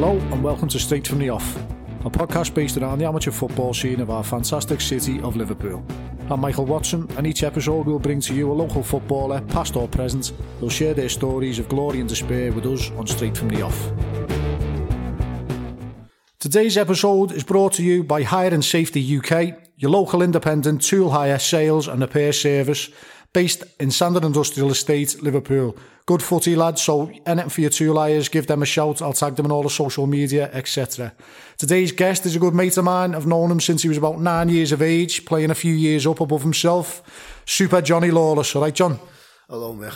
Hello and welcome to Straight from the Off, a podcast based around the amateur football scene of our fantastic city of Liverpool. I'm Michael Watson, and each episode will bring to you a local footballer, past or present, who'll share their stories of glory and despair with us on Straight from the Off. Today's episode is brought to you by Hire and Safety UK, your local independent tool hire sales and repair service based in Sandon Industrial Estate, Liverpool. Good footy, lads, so anything for your two liars, give them a shout. I'll tag them in all the social media, etc. Today's guest is a good mate of mine. I've known him since he was about nine years of age, playing a few years up above himself. Super Johnny Lawless. All right, John? Hello, mate.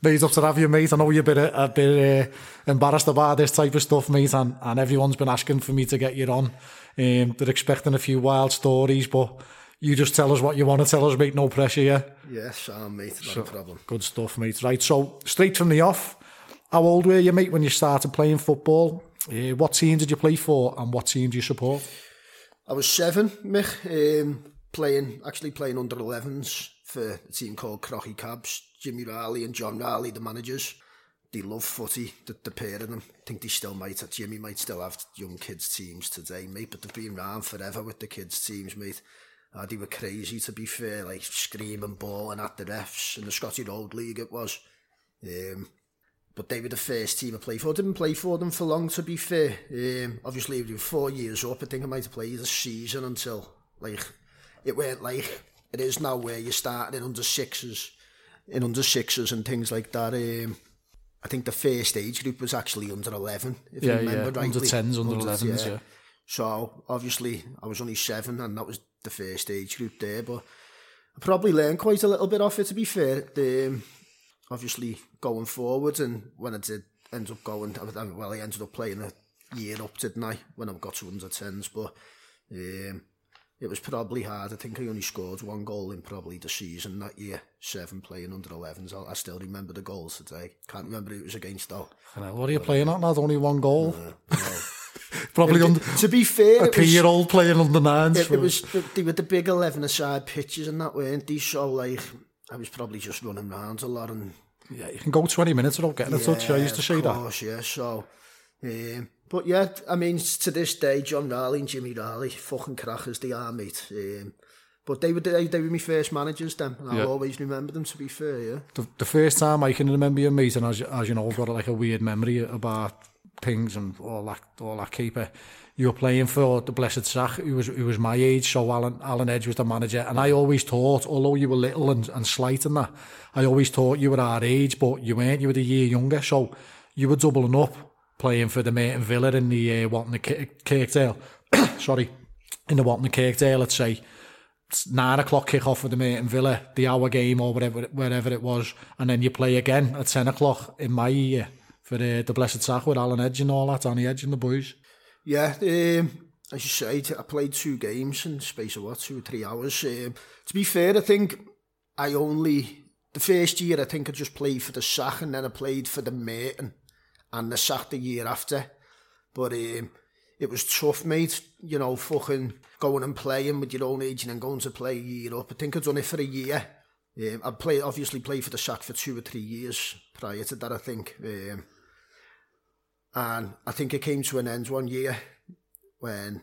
Made up to have you, mate. I know you're a bit, a bit uh, embarrassed about this type of stuff, mate, and, and everyone's been asking for me to get you on. Um, they're expecting a few wild stories, but you just tell us what you want to tell us, mate. No pressure, yeah? Yes, I'm, ah, mate. No so, problem. Good stuff, mate. Right, so straight from the off, how old were you, mate, when you started playing football? Uh, what team did you play for and what team do you support? I was seven, Mich, um, playing, actually playing under 11s for a team called Crocky Cabs. Jimmy Riley and John Riley, the managers, they love footy, the, the pair of them. I think they still might, Jimmy might still have young kids' teams today, mate, but they've been around forever with the kids' teams, mate. Uh, they were crazy, to be fair, like screaming, bawling at the refs in the Scottish Old League, it was. Um, but they were the first team I played for. I didn't play for them for long, to be fair. Um, obviously, we were four years up. I think I might have played a season until, like, it weren't like it is now where you start in under sixes, in under sixes and things like that. Um, I think the first age group was actually under 11, if yeah, you remember yeah. rightly. Under 10s, under, under 11s, yeah. yeah. So, obviously, I was only seven, and that was the first age group there, but I probably learned quite a little bit off it to be fair. The, um, obviously going forwards, and when I did end up going, well, I ended up playing a year up, didn't I? When I got to under tens, but um, it was probably hard. I think I only scored one goal in probably the season that year, seven playing under 11s. I, I still remember the goals today. Can't remember who it was against though. What are you but, playing at now? Only one goal. no. Probably on to be fair, a three-year-old playing on the nines. It, it was they were the big 11 aside pitches and that weren't these so like I was probably just running around a lot and yeah, you can go twenty minutes without getting yeah, a touch. I used to see course, that. Yeah, so um, but yeah, I mean to this day, John Riley and Jimmy Riley, fucking crackers, they are mate. Um, but they were they, they were my first managers then, yeah. I'll always remember them. To be fair, yeah. The, the first time I can remember you meeting, as as you know, I've got like a weird memory about things and all that all that keeper. You were playing for the Blessed Sack, who was who was my age, so Alan Alan Edge was the manager. And I always thought, although you were little and, and slight and that, I always thought you were our age, but you weren't, you were a year younger, so you were doubling up playing for the Merton Villa in the uh, Watton the Kirkdale. sorry, in the Watton the Kirkdale, let's say nine o'clock kick off with the Merton Villa, the hour game or whatever wherever it was, and then you play again at ten o'clock in my year. for uh, the Blessed Sack with Alan Edge and all that, on the Edge and the boys. Yeah, um, as you said, I played two games in space of what, two or three hours. Um, to be fair, I think I only, the first year I think I just played for the Sack and then I played for the Merton and the Sack the year after. But um, it was tough, mate, you know, fucking going and playing with your own age and then going to play a year up. I think I'd done it for a year. Um, I'd play, obviously played for the Sack for two or three years prior to that, I think. Um, And I think it came to an end one year when,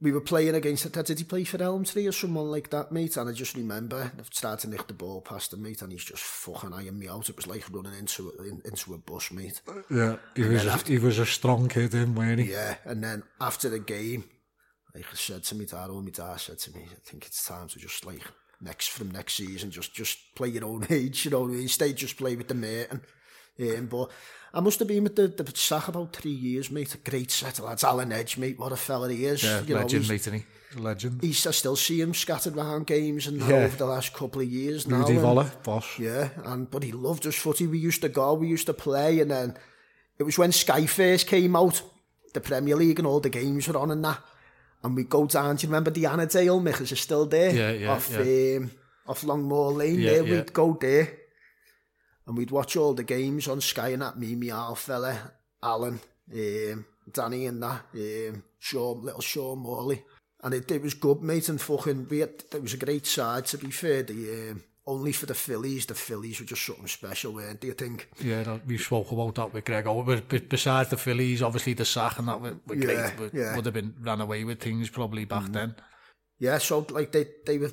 we were playing against, did he play for Tree or someone like that, mate? And I just remember starting to nick the ball past the mate, and he's just fucking eyeing me out. It was like running into a, in, into a bus, mate. Yeah, he and was, a, after, he was a strong kid, then, weren't he? Yeah, and then after the game, like I said to me dad, oh my dad said to me, I think it's time to just like, next from next season, just just play your own age, you know, stayed just play with the mate and Um, but I must have been with the, the sack about three years, mate. Great set of lads. Alan Edge, mate. What a fella he is. Yeah, you legend, know, mate, isn't he? Legend. He's, I still see him scattered around games and yeah. over the last couple of years now. Rudy Voller, boss. Yeah, and but he loved us footy. We used to go, we used to play, and then it was when Sky first came out, the Premier League and all the games were on and that. And we go down, do you remember Diana Dale? Mick, is still there. Yeah, yeah, off, yeah. Um, off Longmore Lane yeah, there, yeah. we'd go there and we'd watch all the games on Sky and that Mimi our fella, Alan, um, Danny and that, um, Sean, little Sean Morley. And it, it was good, mate, and fucking, we had, it was a great side, to be fair. The, um, only for the Phillies, the Phillies were just something special, weren't they, I think? Yeah, we spoke about that with Greg. Oh, besides the Phillies, obviously the sack and that were, were yeah, but yeah. would have been ran away with things probably back mm. then. Yeah, so like they, they were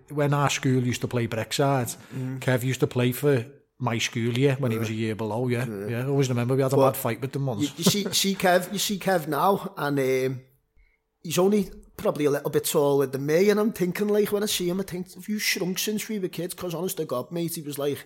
When our school used to play Brexard, mm. Kev used to play for my school year when yeah. he was a year below, yeah. Yeah, yeah. I always remember we had a but, bad fight with them once. you, you see, see Kev, you see Kev now, and um, he's only probably a little bit taller than me, and I'm thinking, like, when I see him, I think, have you shrunk since we were kids? Because, honest to God, mate, he was like,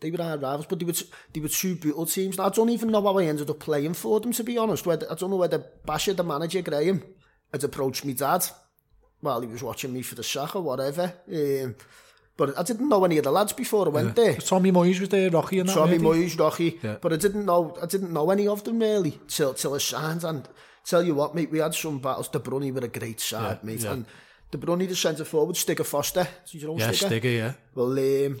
they were our rivals, but they were, they were two brutal teams. I don't even know how I ended up playing for them, to be honest. I don't know whether Basher, the manager, Graham, had approached me dad while he was watching me for the sack or whatever. Um, but I didn't know any of the lads before I went yeah. there. Tommy Moyes was there, Rocky and that. Tommy maybe? Moyes, Rocky. Yeah. But I didn't know I didn't know any of them really till till I signed and Tell you what, mate, we had some battles. De Bruyne were a great side, yeah, mate. Yeah. And De Bruyne, the centre forward, Stigger Foster. You yeah, Stigger? Stigger, yeah. Well, um,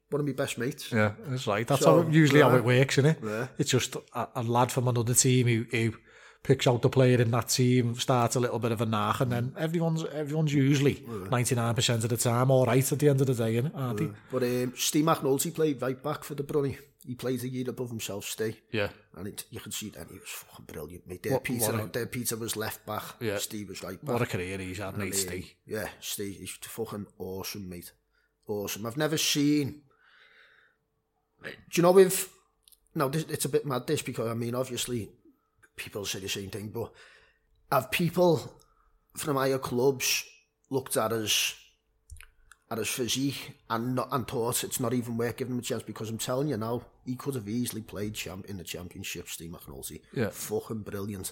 one of my best mates. Yeah, that's right. That's so, how, usually yeah. how it works, isn't it? Yeah. It's just a, a lad from another team who, who picks out the player in that team, starts a little bit of a nach, and then everyone's, everyone's usually 99% of the time all right at the end of the day, aren't yeah. But um, Steve McNulty played right back for the Brunny. He played a year above himself, Steve. Yeah. And it, you can see that he was fucking brilliant, mate. Dave what, Peter, what a, Dave Peter was left back, yeah. Steve was right back. What a career he's had, mate, Steve. Yeah, Steve, he's fucking awesome, mate. Awesome. I've never seen... Do you know if... Now, this, it's a bit mad, this, because, I mean, obviously, people say the same thing, but have people from higher clubs looked at us at his physique and not and thought it's not even worth giving him a chance because I'm telling you now, he could have easily played champ in the championship, Steve McNulty. Yeah. Fucking brilliant.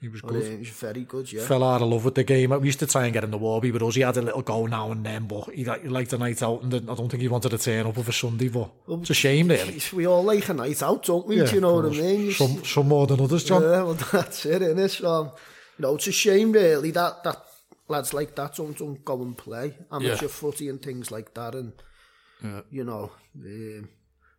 He was good. He was very good, yeah. Fell out of love with the game. We used to try and get him the Warby with us. He had a little go now and then, but he, liked a night out, and I don't think he wanted to turn up for Sunday, but it's a shame, really. We all like a night out, don't we? Yeah, Do you know what I mean? Some, some more than others, John. Yeah, well, that's it, isn't it? So, you know, it's a shame, really, that, that lads like that don't, don't go and play amateur yeah. footy and things like that, and, yeah. you know, um,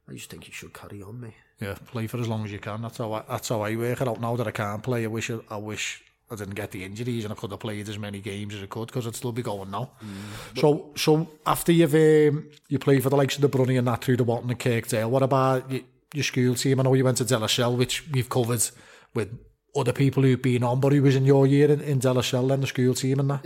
I just think he should carry on, mate yeah, play for as long as you can. That's how I, that's how I work it out now that I can't play. I wish I, I wish I didn't get the injuries and I could have played as many games as I could because I'd still be going now. Mm, so so after you've um, you play for the likes of the Brunny and that through the Watton and Kirkdale, what about your, your school team? I know you went to Shell, which we've covered with other people who've been on, but who was in your year in, in Shell then, the school team and that?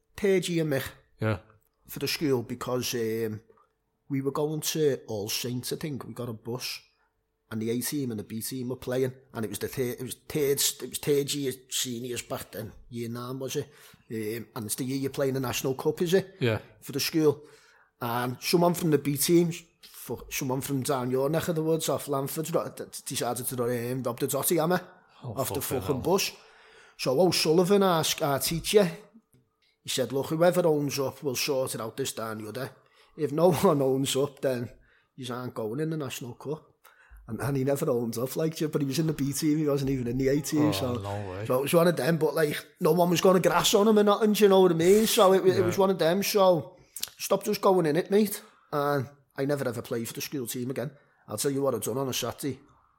third year, Mich. Yeah. For the school because um, we were going to All Saints, I think. We got a bus, and the A team and the B team were playing, and it was the third, it was third, it was third year seniors back then, year nine was it, um, and it's the year you're playing the national cup, is it? Yeah. For the school, and someone from the B team, someone from down your neck of the woods, off Lanford, decided to um, rob the dotty hammer oh, off fuck the fucking hell. bus. So O'Sullivan asked our teacher, he said, look, whoever owns up will sort it out this down your day if no one owns up, then you aren't going in the National Cup. And, and he never owns up, like, but he was in the B team, he wasn't even in the A team, oh, so, no so it was one of them, but like, no one was going to grass on him and nothing, do you know what I mean? So it, yeah. it was one of them, so stop just going in it, mate. And I never ever played for the school team again. I'll tell you what I've done on a Saturday.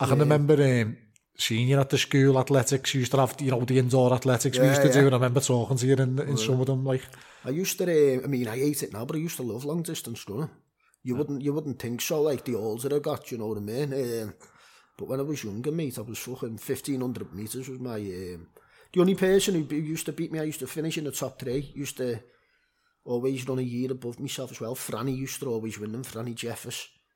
I can yeah. remember um, senior at the school, athletics, used to have, you know, the indoor athletics yeah, we used to yeah. do, and I remember talking to you in, in yeah. some of them, like, I used to, eh, I mean, I hate it now, but I used to love long distance running. You yeah. wouldn't, you wouldn't think so, like the that I got, you know what I mean? Um, but when I was younger, mate, I was fucking 1500 meters was my, um, the only person who used to beat me, I used to finish in the top three, used to always run a year above myself as well. Franny used to always win them, Franny Jeffers.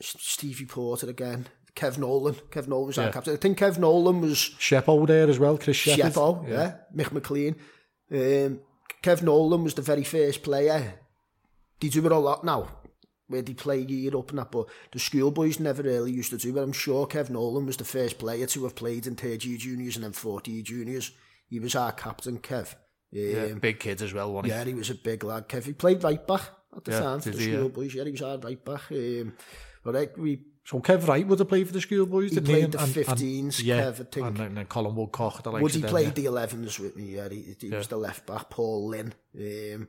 Stevie Porter again. Kev Nolan. Kev Nolan was our captain. I think Kev Nolan was... Shepo there as well, Chris Shepard. Shepo, yeah. yeah. Mick McLean. Um, Kev Nolan was the very first player. They do it a lot now, where they play year up and that, but the schoolboys never really used to do it. I'm sure Kev Nolan was the first player to have played in 30 juniors and then 40 juniors. He was our captain, Kev. Um, yeah, big kid as well, wasn't he? Yeah, he was a big lad, Kev. He played right back at the yeah, time for the schoolboys. Yeah. yeah, he was our right back. Um, but right, we So Kev Wright would have played for the school boys. He played the 15s, and, yeah, Kev, I think. And, and then Colin Woodcock. The would he played yeah. the 11s with me, yeah. He, he yeah. was the left back, Paul Lynn. Um,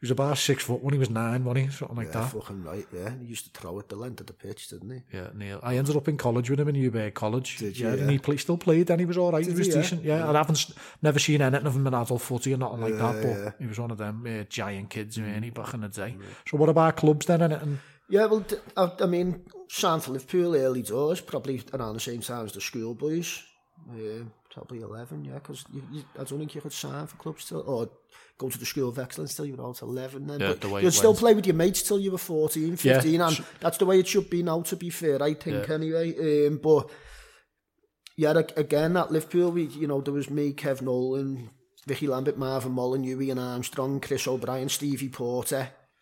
he was about six foot when he was nine, wasn't he? Something like yeah, that. fucking right, yeah. He used to throw at the length of the pitch, didn't he? Yeah, Neil. I ended up in college with him in UBA College. Did you, yeah, And he play, still played then. He was all right. Did he was he, decent, yeah. yeah. I haven't never seen anything of him in adult footy or nothing like that, but he was one of them uh, giant kids, mm. any back in the day. Mm. So what about clubs then, anything? Yeah, well, I, I mean, Santa Liverpool early doors, probably around the same time as the schoolboys. Yeah. probably 11, yeah, because I don't think you could sign for clubs till, or go to the School of Excellence till you were out 11 then, yeah, but the you'd still went. play with your mates till you were 14, 15, yeah. and that's the way it should be now, to be fair, I think, yeah. anyway, um, but yeah, again, at Liverpool, we, you know, there was me, Kev Nolan, Vicky Lambert, Marvin Mullen, Ian Armstrong, Chris O'Brien, Stevie Porter,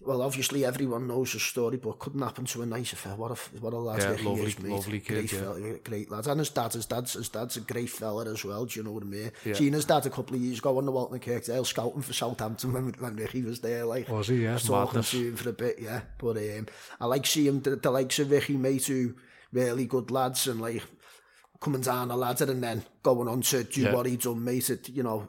well, obviously everyone knows the story, but couldn't happen to a nicer fella. What a, what a lad yeah, lovely, he is, mate. Lovely kid, great, yeah. fella, great lad. And his dad, his dad's, his dad's a great fella as well, do you know what I mean? Yeah. Gina's dad a couple of years ago on the Walton Kirkdale, scouting for Southampton when, when Ricky was there. Like, was he, yeah? talking Madness. to him for a bit, yeah. But um, I like seeing the, the likes of Ricky, mate, who really good lads and like coming down a ladder and then going on to do yeah. what he done, mate. It, you know,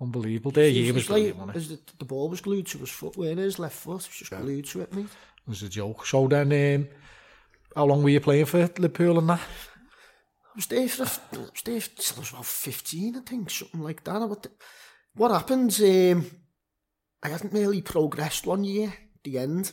Unbelievable. There, he was like, brilliant, the, the, ball was glued to his foot, weren't it? His left foot was just yeah. glued to it, mate. was a joke. So then, um, how long were you playing for Liverpool and that? I was there for, I was there for, I was about 15, I think, something like that. What, what happens, um, I hadn't really progressed one year, the end,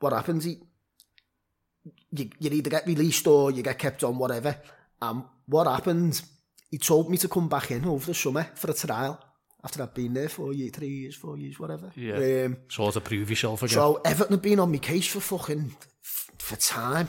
what happens, he, you, you either get released or you get kept on, whatever. And what happens, he told me to come back in over the summer for a trial. After I'd been there for years, three years, four years, whatever. Yeah. Um, so to prove yourself again. So Everton had been on my case for fucking, for time.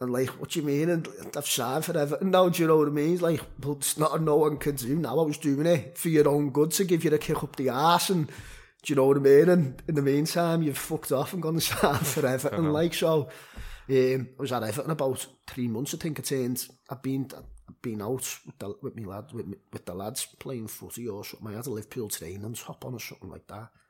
and like, what do you mean? And I've signed for Everton now, do you know what I mean? Like, but it's not a no one can do now. I was doing it for your own good to give you a kick up the ass and Do you know what I mean? And in the meantime, you've fucked off and gone to start forever. And like, so um, I was at Everton about three months, I think I turned. I'd been, I've been out with, the, with me lad, with, me, with the lads playing footy or something. I had a Liverpool train and top on or something like that.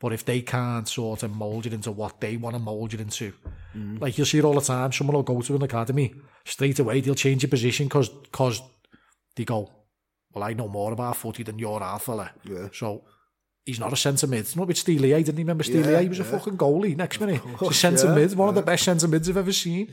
But if they can't sort of mould it into what they want to mould it into, mm. like you'll see it all the time, someone will go to an academy, straight away they'll change your position because cause they go, well, I know more about footy than you're fella. Yeah. So he's not a centre mid. Not with Steely A, didn't remember Steely yeah, He was a fucking goalie next minute. He's centre mid, one of the best centre mids I've ever seen.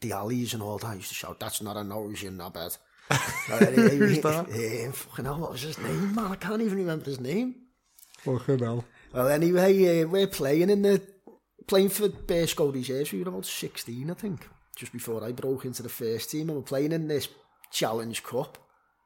the alleys and all that used to shout, "That's not a Norwegian, not bad." Who's that? Yeah, fucking hell, what was his name, man? I can't even remember his name. Fucking hell. Well, anyway, uh, we're playing in the playing for Bear School Reserves. We were about sixteen, I think, just before I broke into the first team, and we're playing in this Challenge Cup.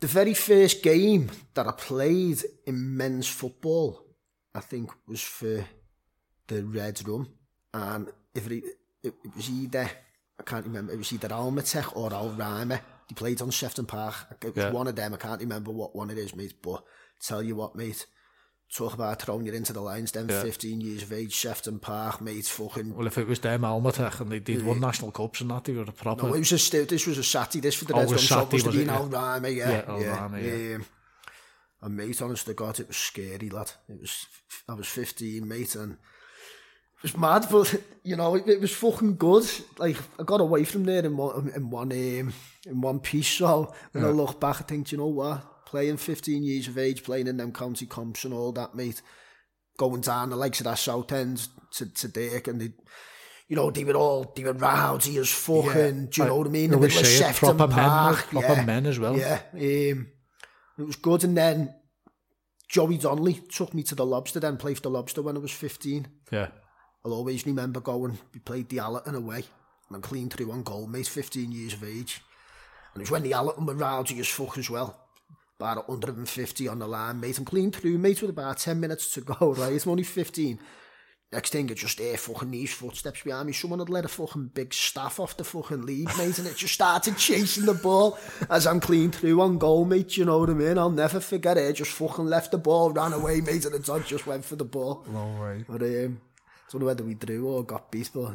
The very first game that I played in men's football, I think, was for the Red Room. And if it, it, it was either I can't remember. It was either Almatech or Alrama. He played on Shefton Park. It was yeah. one of them. I can't remember what one it is, mate. But tell you what, mate. Talk about throwing you into the lines. Then yeah. 15 years of age, Shefton Park, mate. Fucking. Well, if it was them, Almatech, and they did one national cups and that, they were a proper. No, it was a this was a Saturday. This for the oh, Reds. Was Saturday, was, Yeah. yeah, yeah, Alrama, yeah. yeah. Um, and mate, honest God, it was scary, lad. It was. I was 15, mate, and was mad, but you know, it, it was fucking good. Like I got away from there in one in one um, in one piece. So when yeah. I look back, I think, you know what? Playing 15 years of age, playing in them county comps and all that, mate. Going down the likes of that south end to to Dirk and they you know, they were all, they were rowdy as fucking, yeah. do you know I, what I mean? They were like Sefton proper Park. Men, proper yeah. men as well. Yeah, um, it was good. And then Joey Donnelly took me to the Lobster, then played for the Lobster when I was 15. Yeah. I'll always remember going, we played the Allerton away, and I'm clean through on goal, mate, 15 years of age. And it was when the Allerton were rowdy as fuck as well. About 150 on the line, mate. I'm clean through, mate, with about 10 minutes to go, right? It's only 15. Next thing, I just hear fucking these footsteps behind me. Someone had let a fucking big staff off the fucking lead, mate, and it just started chasing the ball as I'm clean through on goal, mate. You know what I mean? I'll never forget it. Just fucking left the ball, ran away, mate, and the dog just went for the ball. Long way. But, um, so whether we drew or oh, got beat, but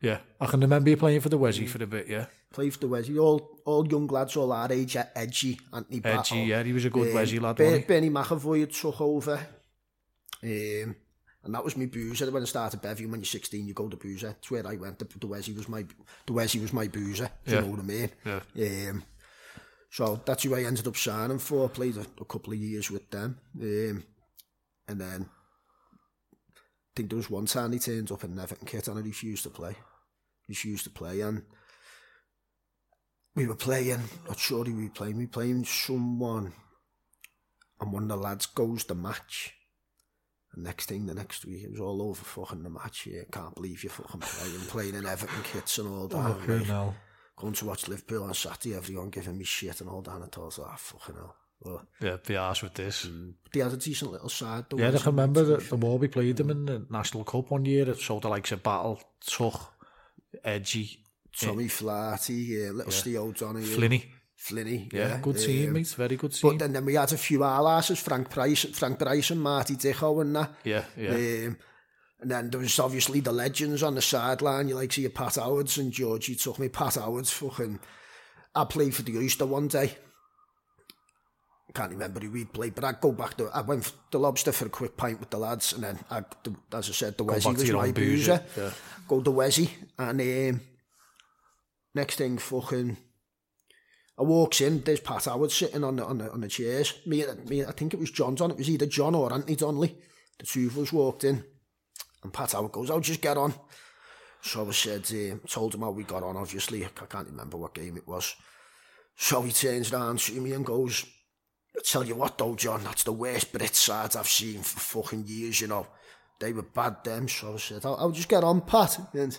Yeah, I can remember you playing for the Wesley for a bit. Yeah, played for the Wesley, All all young lads, all our age, edgy Anthony. Battle. Edgy, yeah, he was a good um, lad. Ben, Benny McAvoy took over, um, and that was my boozer. When I started Bevy, when you're 16, you go to boozer. That's where I went. The, the was my the Wessie was my boozer. Yeah. You know what I mean? Yeah. Um, so that's who I ended up signing for. Played a, a couple of years with them, um, and then I think there was one time he turned up in Everton kit and he refused to play. He refused to play and we were playing, not sure who we were playing, we were playing someone and one of the lads goes the match. The next thing, the next week, it was all over fucking the match. Yeah, can't believe you're fucking playing, playing in Everton kits and all that. Oh, okay, Going to watch Liverpool on Saturday, everyone giving me shit and all that. And I thought, ah, fucking hell. yeah, the arse with this. Mm, they had a decent little side. Though, yeah, I remember the, the more we played them in the National Cup one year, it showed the likes of Battle, Tuch, Edgy. Tommy yeah. little yeah. Steve O'Donoghue. Flinney. Flinney. Yeah, yeah, good team, um, mate. Very good team. But then, then we had a few allies, Frank Price, Frank Price and Marty Dicko and that. Yeah, yeah. Um, and then there was obviously the legends on the sideline. You like see your Pat Howards and Georgie took me Pat Howards fucking. I played for the Oyster one day. can't remember who we played, but I'd go back to I went to the Lobster for a quick pint with the lads, and then I, as I said, the Wessie was my boozer. Yeah. Go to Wessie, and um, next thing, fucking, I walks in. There's Pat Howard sitting on the on the, on the chairs. Me, me, I think it was John's on. It was either John or Anthony Donnelly. The two of us walked in, and Pat Howard goes, "I'll oh, just get on." So I said, uh, told him how we got on. Obviously, I can't remember what game it was. So he turns around, to me and goes. I tell you what though, John, that's the worst Brit side I've seen for fucking years, you know. They were bad them, so I said, I'll, I'll just get on, Pat. And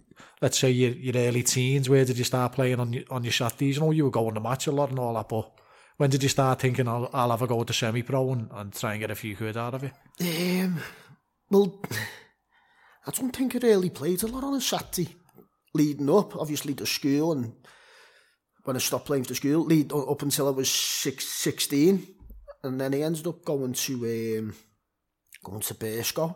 let's say your, your early teens, where did you start playing on your, on your Saturdays? You know, you were going to match a lot and all that, but when did you start thinking I'll, I'll have a go at the semi pro and, and try and get a few quid out of it? Um, well, I don't think I really played a lot on a Saturday leading up, obviously, to school and when I stopped playing for school, lead up until I was six, 16. And then I ended up going to um, going to Bearsco.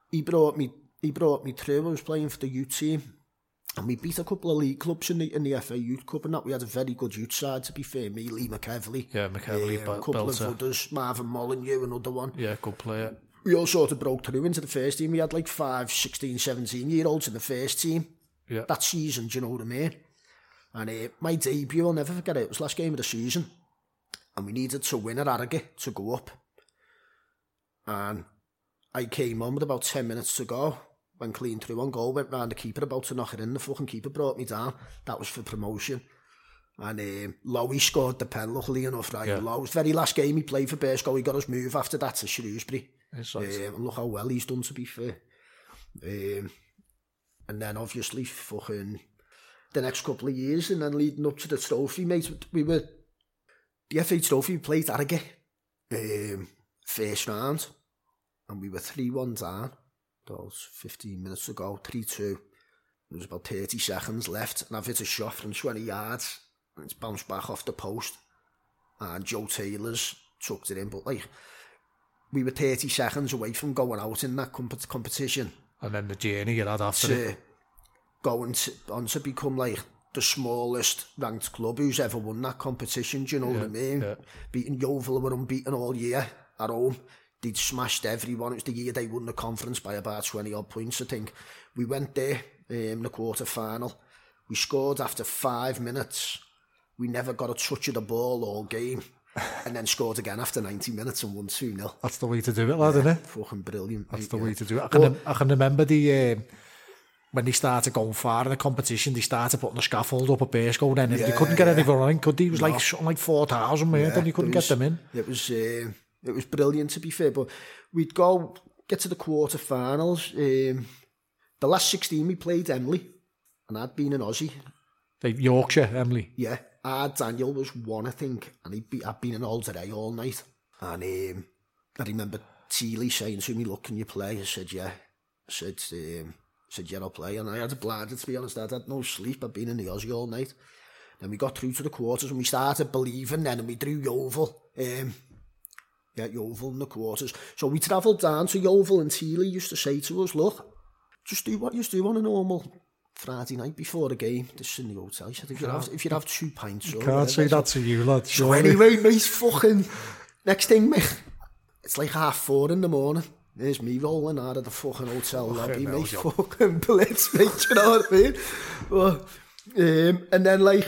he brought me. He brought me through. I was playing for the U team. And we beat a couple of league clubs in the, in the FA Youth Cup and that. We had a very good youth side, to be fair. Me, Lee McEvely. Yeah, McEvely. Uh, a couple Belter. of others. Marvin Molyneux, another one. Yeah, good player. We all sort of broke through into the first team. We had like five, 16, 17 year olds in the first team. Yeah. That season, do you know what I mean? And uh, my debut, I'll never forget it, it was last game of the season. And we needed to win at Arrogate to go up. And I came on with about 10 minutes to go went clean through one goal, went round the keeper about to knock it in. The fucking keeper brought me down. That was for promotion. And um, Lowy scored the pen, luckily enough, right? Yeah. Lowe's very last game he played for Bersko. he got his move after that to Shrewsbury. right. Um, and look how well he's done, to be fair. Um, and then obviously fucking the next couple of years and then leading up to the trophy, mate, we were, the FA trophy, we played Harrogate, um, first round, and we were 3-1 down. Was 15 minutes ago, 3 2. There's about 30 seconds left, and I've hit a shot from 20 yards, and it's bounced back off the post. And Joe Taylor's tucked it in, but like, we were 30 seconds away from going out in that comp- competition. And then the journey you had after to it. Going to, on to become like the smallest ranked club who's ever won that competition, do you know yeah, what I mean? Yeah. Beating Yeovil we're unbeaten all year at home. they'd smashed everyone. It was the year they won the conference by about 20 odd points, I think. We went there um, in the quarter final. We scored after five minutes. We never got a touch of the ball all game. and then scored again after 90 minutes and won 2 0. That's the way to do it, lad, yeah, isn't it? Fucking brilliant. That's mate, the yeah. way to do it. I can, well, I can remember the. Um, when they started going far in the competition, they started putting the scaffold up a base goal then. Yeah, they couldn't get yeah. anyone in, could they? It was no. like something like 4,000, mate, yeah, and you couldn't was, get them in. It was. Uh, It was brilliant to be fair, but we'd go get to the quarterfinals. Um, the last sixteen we played Emily, and I'd been an Aussie. The Yorkshire Emily. Yeah, our Daniel was one, I think, and he'd be, I'd been an all today all night, and um, I remember Teely saying to me, "Look, can you play?" I said, "Yeah." I said, um, I said, yeah, I'll play. And I had a bladder, to be honest. I would had no sleep. I'd been in the Aussie all night. Then we got through to the quarters and we started believing then and we drew Yeovil. Um, at Yeovil in the quarters. So we travelled down to Yeovil and Teely used to say to us, look, just do what you do on a normal Friday night before a game, this in the hotel. He said, if you have, if you have two pints... You can't say that to you, lad. So anyway, mate, fucking... Next thing, mate, it's like half four in the morning. There's me rolling out of the fucking hotel lobby, mate. Fucking blitz, mate, you know what I mean? Well, um, and then, like,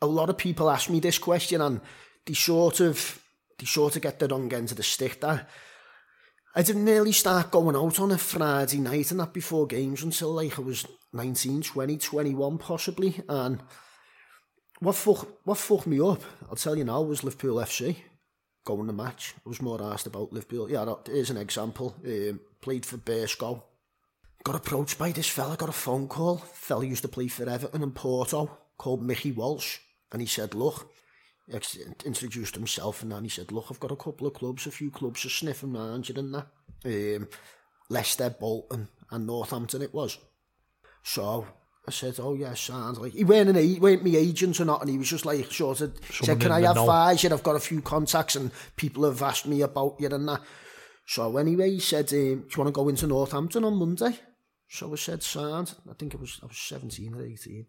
a lot of people ask me this question, and they sort of they sort of get the wrong end of the stick there. I didn't nearly start going out on a Friday night and that before games until like I was 19, 20, 21 possibly. And what fuck, what fucked me up, I'll tell you now, was Liverpool FC going to match. I was more asked about Liverpool. Yeah, that is an example. Um, played for Bersko. Got approached by this fella, got a phone call. Fella used to play for Everton and Porto called Mickey Walsh. And he said, look, introduced himself and then he said, look, I've got a couple of clubs, a few clubs to sniff around you and that. Um, Leicester, Bolton and Northampton it was. So I said, oh yeah, sounds like, he weren't, an, he weren't my agent or not and he was just like, sort of, Someone said, can I have know. five? He said, I've got a few contacts and people have asked me about you and that. So anyway, he said, um, do you want to go into Northampton on Monday? So I said, sound. I think it was, I was 17 or 18. I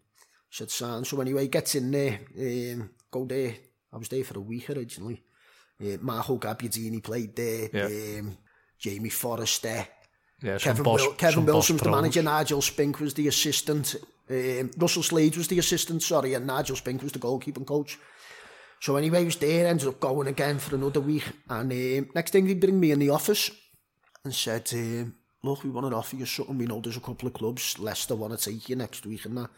said, sound. So anyway, gets in there, um, go there I was there for a week originally. Uh, Marco Gabbiadini played there. Yeah. Um, Jamie Forrester. Yeah, Kevin, boss, Kevin Wilson was the manager. Nigel Spink was the assistant. Um, Russell Slade was the assistant, sorry, and Nigel Spink was the goalkeeping coach. So anyway, I was there, ended up going again for another week. And um, next thing they bring me in the office and said, um, look, we want to offer you something. We know there's a couple of clubs. Leicester want to take you next week and that.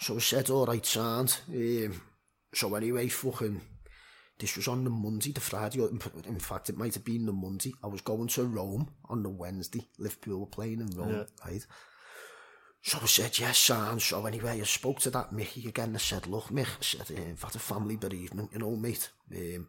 So I said, all right, Sand." Um, So anyway, fucking, this was on the Monday, the Friday, or in fact, it might have been the Monday. I was going to Rome on the Wednesday. Liverpool were playing in Rome, yeah. right? So I said, yes, Sam. So anyway, I spoke to that Mickey again. I said, look, Mick, I said, I've had a family bereavement, you know, mate. Um,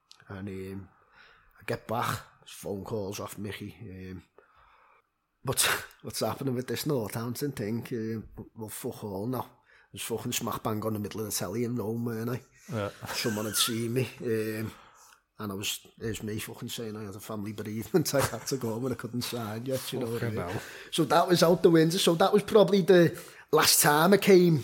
And um, I get back. Phone calls off Mickey. Um, what, what's happening with this Northampton thing? Uh, well, fuck all now. There's fucking smack bang on the middle of the telly in Rome, weren't I? Yeah. Someone had seen me. Um, and I was, was me fucking saying I had a family bereavement. I had to go when I couldn't sign yet, you know what So that was out the window. So that was probably the last time I came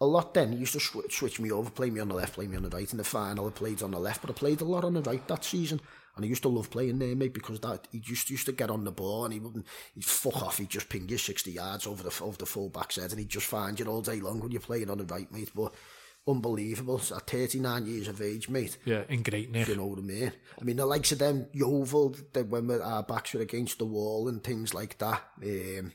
a lot then. He used to sw switch me over, play me on the left, play me on the right. In the final, I played on the left, but I played a lot on the right that season. And I used to love playing there, mate, because that he just used to get on the ball and he wouldn't, he'd fuck off, he'd just ping you 60 yards over the, over the full back set and he'd just find you all day long when you're playing on the right, mate. But unbelievable at 39 years of age, mate. Yeah, in nick. You know what I mean? I mean, the likes of them, Yeovil, they, when our uh, backs were against the wall and things like that, um,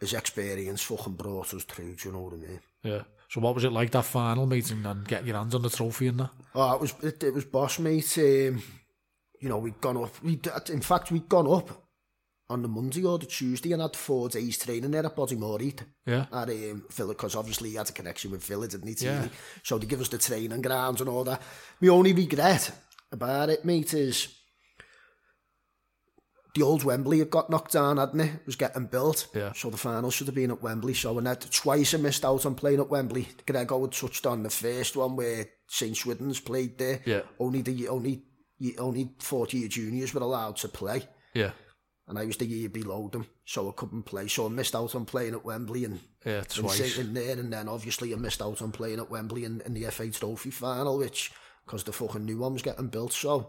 his experience fucking brought us through, you know what I mean? Yeah. So what was it like that final meeting and getting your hands on the trophy and that? Oh, it was, it, it was boss, mate. Um, you know, we'd gone up, we in fact, we'd gone up on the Monday or the Tuesday and had four days training there at Bodymore eat. Yeah. At um, Villa, because obviously he had a connection with Villa, didn't he? Yeah. So they give us the training grounds and all that. My only regret about it, mate, is the old Wembley had got knocked down, hadn't it? It was getting built. Yeah. So the final should have been at Wembley. So when had twice I missed out on playing at Wembley, Gregor Howard touched on the first one where St. Swithin's played there. Yeah. Only the only only 40 year juniors were allowed to play. Yeah and I used to year below them, so I couldn't play. So I missed out on playing at Wembley and yeah, twice. And, there, and then obviously I missed out on playing at Wembley in, in the FA Trophy final, which because the fucking new one was getting built, so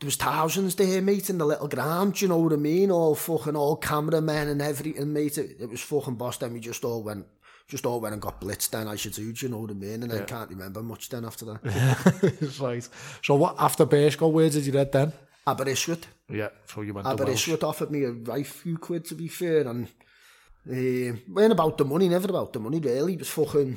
there was thousands there, mate, in the little ground, do you know what I mean? All fucking, all cameramen and everything, mate. It, it was fucking boss then, we just all went, just all went and got blitzed then, I should do, do you know what I mean? And yeah. I can't remember much then after that. right. So what, after Bearsco, where did you read then? Aberystwyth. Yeah, so you went Aberystwyth to Welsh. offered me a right few quid, to be fair, and uh, ehm, weren't about the money, never about the money, really. It was fucking,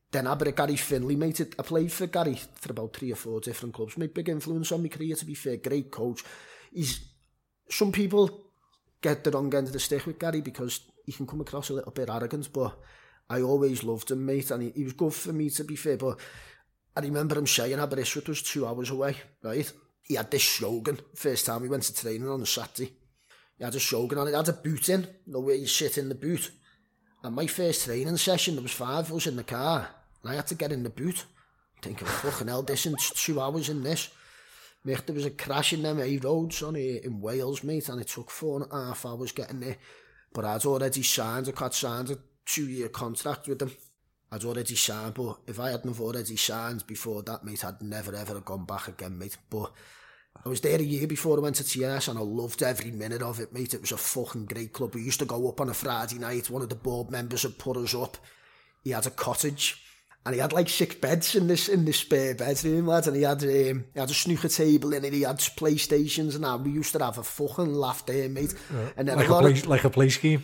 Then Aber Gary Finley, mate, a play for Gary for about three or four different clubs. Made big influence on me career, to be fair. Great coach. He's, some people get the wrong end of the stick with Gary because he can come across a little bit arrogant, but I always loved him, mate, and he, he was good for me, to be fair, but I remember him saying Aberystwyth was two hours away, right? He had this slogan, first time we went to training on a Saturday. He had a slogan on it, had a boot in, the way you sit in the boot. And my first training session, there was five of us in the car. And I had to get in the boot. Thinking, fucking hell, this is two hours in this. Mate, there was a crash in them A roads on in Wales, mate, and it took four and a half hours getting there. But I'd already signed, I had signed a two-year contract with them. I'd already signed, but if I hadn't already signed before that, mate, I'd never ever have gone back again, mate. But I was there a year before I went to TS, and I loved every minute of it, mate. It was a fucking great club. We used to go up on a Friday night. One of the board members had put us up. He had a cottage and he had like six beds in this in this spare bedroom, lad. And he had um, he had a snooker table in it. He had PlayStations and that. We used to have a fucking laugh there, mate. Yeah, and then like a, play, of, like a play scheme.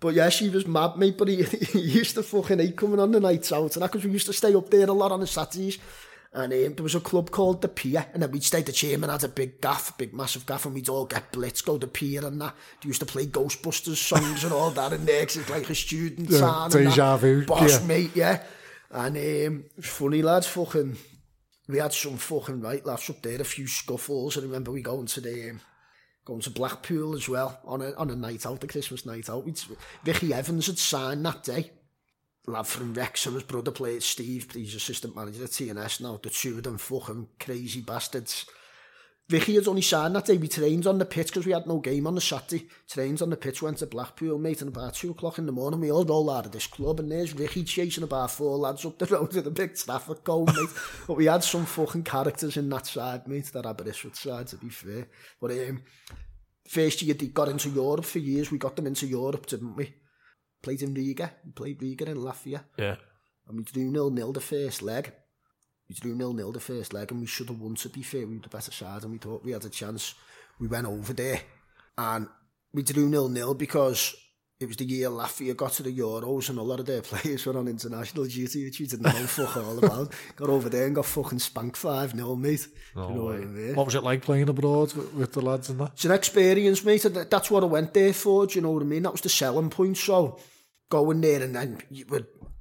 but yeah, she was mad, mate, but he, he used to fucking hate coming on the nights out, and that, because we used to stay up there a lot on the Saturdays, And um, there was a club called The Pier, and then we'd stay, the chairman had a big gaff, big massive gaff, and we'd all get blitz, go to the pier and that. They used to play Ghostbusters songs and all that in there, it's like a student yeah, and Deja vu. Boss yeah. mate, yeah. And um, funny lads, fucking, we had some fucking right laughs up there, a few scuffles. I remember we going to the, um, going to Blackpool as well, on a, on a night out, the Christmas night out. We'd, Vicky Evans had signed that day, lad from Wrexham has brother played Steve, he's assistant manager at TNS now. The two of them fucking crazy bastards. Vicky had only signed that day. We trained on the pitch because we had no game on the Saturday. Trained on the pitch, went to Blackpool, mate, and about two o'clock in the morning, we all roll out of this club, and there's Vicky chasing about four lads up the road with a big traffic cone, mate. but we had some fucking characters in that side, mate, that Aberystwyth side, to be fair. But um, first year, they got into Europe for years. We got them into Europe, didn't we? played in Riga, he played Riga in Latvia. Yeah. And we drew nil-nil the first leg. We drew nil-nil the first leg and we should have won, to be fair. We were the better side and we thought we had a chance. We went over there and we drew nil-nil because it was the year Latvia got to the Euros and a lot of their players were on international duty, which we didn't know fuck all about. Got over there and got fucking spanked 5 nil, mate. Oh, you know what, I mean? what was it like playing abroad with the lads and that? It's an experience, mate. That's what I went there for, do you know what I mean? That was the selling point. So going there and then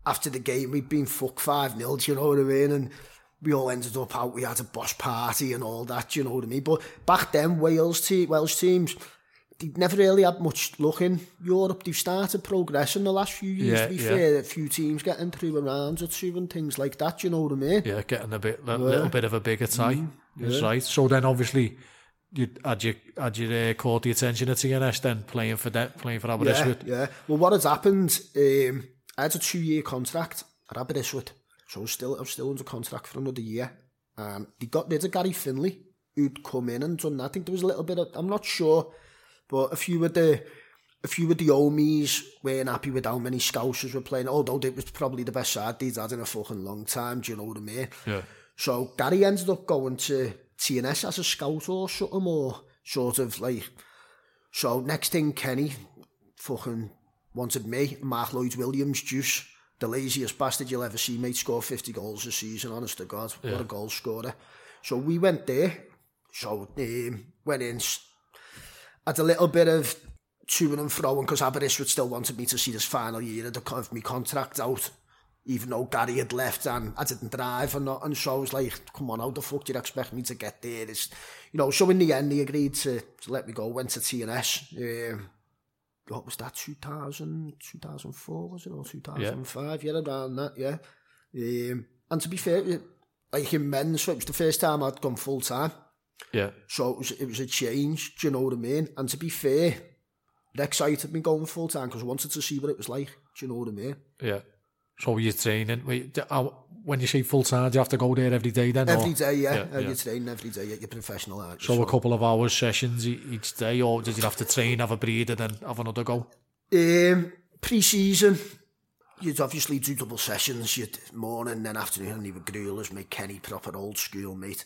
after the game we'd been fuck 5-0, you know what I mean? And we all ended up out, we had a boss party and all that, you know what I mean? But back then, Wales te Welsh teams, they'd never really had much luck in Europe. They've started progressing the last few years, yeah, to be yeah. fair. A few teams getting through rounds or two and things like that, you know what I mean? Yeah, getting a bit, a yeah. little bit of a bigger tie. Mm, yeah. That's right. So then, obviously, you add your add your uh, caught the attention at TNS then playing for that playing for Aberystwyth. Yeah, yeah. Well, what has happened? Um, I had a two year contract at Aberystwyth, so I was still I was still under contract for another year, and um, they got rid of Gary Finley, who'd come in and done. That. I think there was a little bit of I'm not sure, but if you were the if you were the Omies weren't happy with how many Scousers were playing, although it was probably the best side they'd had in a fucking long time, do you know what I mean? Yeah. So Gary ended up going to TNS as a scout or something, or sort of like. So next thing, Kenny fucking wanted me, Mark Lloyd Williams, juice, the laziest bastard you'll ever see, mate, score 50 goals a season, honest to God. Yeah. What a goal scorer. So we went there. So um, went in, had a little bit of to and fro, because Aberystwyth still wanted me to see this final year of, the, of my contract out. even though Gary had left and I didn't drive and, and so I was like, come on, how the fuck do you expect me to get there? It's, you know, so in the end, he agreed to, to let me go, went to TNS. Um, what was that, 2000, 2004, was it, or 2005? Yeah, yeah around that, yeah. Um, and to be fair, eh, like in men's, it was the first time I'd gone full time. Yeah. So it was, it was a change, do you know what I mean? And to be fair, it excited me going full time because I wanted to see what it was like, do you know what I mean? Yeah. So you're training. Wait, when you say full time, do you have to go there every day then? Every or? day, yeah. yeah, yeah. You're training every day. Yeah. You're professional, aren't you? So, so a couple of hours sessions e-, each day, or did you have to train, have a breed, and then have another go? Um, pre-season, you'd obviously do double sessions. You'd morning, then afternoon, and you were gruelers, make Kenny, proper old school, mate.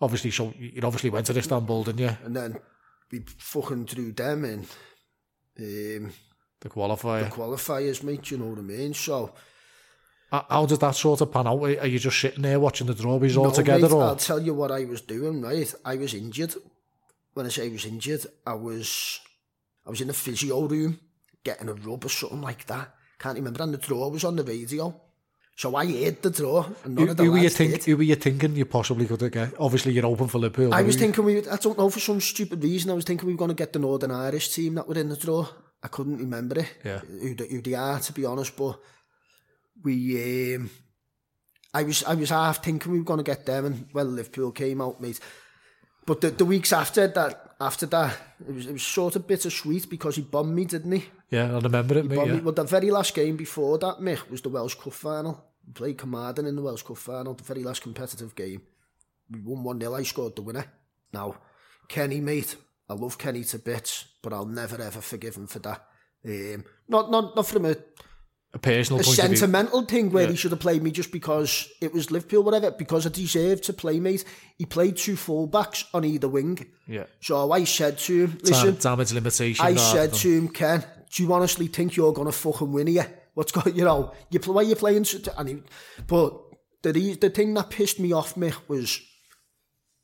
obviously, so you obviously went to Istanbul, didn't you? And then be fucking through them in. Um, the qualifier. The qualifiers, mate, you know what I mean? So... How does that sort of pan out? Are you just sitting there watching the derbies no, all together? Mate, or? I'll tell you what I was doing, right? I was injured. When I say I was injured, I was I was in the physio room getting a rub or something like that. Can't remember. And the draw was on the radio. So I hit the draw. And none who, of the who, were you think, who were you thinking you possibly could get? Obviously, you're open for Liverpool. I was you? thinking, we, I don't know, for some stupid reason, I was thinking we were going to get the Northern Irish team that were in the draw. I couldn't remember it, yeah. who, who they are, to be honest, but we... Um, I was I was half thinking we were going to get them, and well, Liverpool came out, mate. But the, the weeks after that, after that, it was it was sort of bittersweet because he bombed me, didn't he? Yeah, I remember it, he mate. Yeah. Me. Well, the very last game before that, Mick, was the Welsh Cup final, played Carmarthen in the Welsh Cup final, the very last competitive game. We won 1 0, I scored the winner. Now, Kenny, mate, I love Kenny to bits, but I'll never ever forgive him for that. Um, not, not, not from a, a personal, a sentimental thing where yeah. he should have played me just because it was Liverpool, whatever. Because I deserved to play, mate. He played two fullbacks on either wing. Yeah. So I said to him, listen, damage limitation. I said to him, Ken, do you honestly think you're gonna fucking win here? What's got you know? You play, why you playing? And he, but the the thing that pissed me off, me was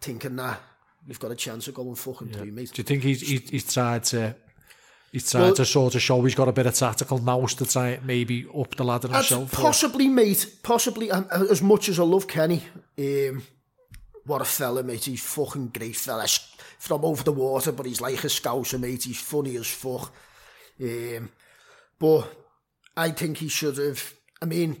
thinking that we've got a chance of going fucking yeah. through, mate. Do you think he's, he's, he's tried to He's tried well, to sort of show he's got a bit of tactical nous to try maybe up the ladder himself. Possibly, or... mate. Possibly. Uh, as much as I love Kenny, um, what a fella, mate. He's fucking great fella. From over the water, but he's like a scouser, mate. He's funny as fuck. Um, but I think he should have. I mean,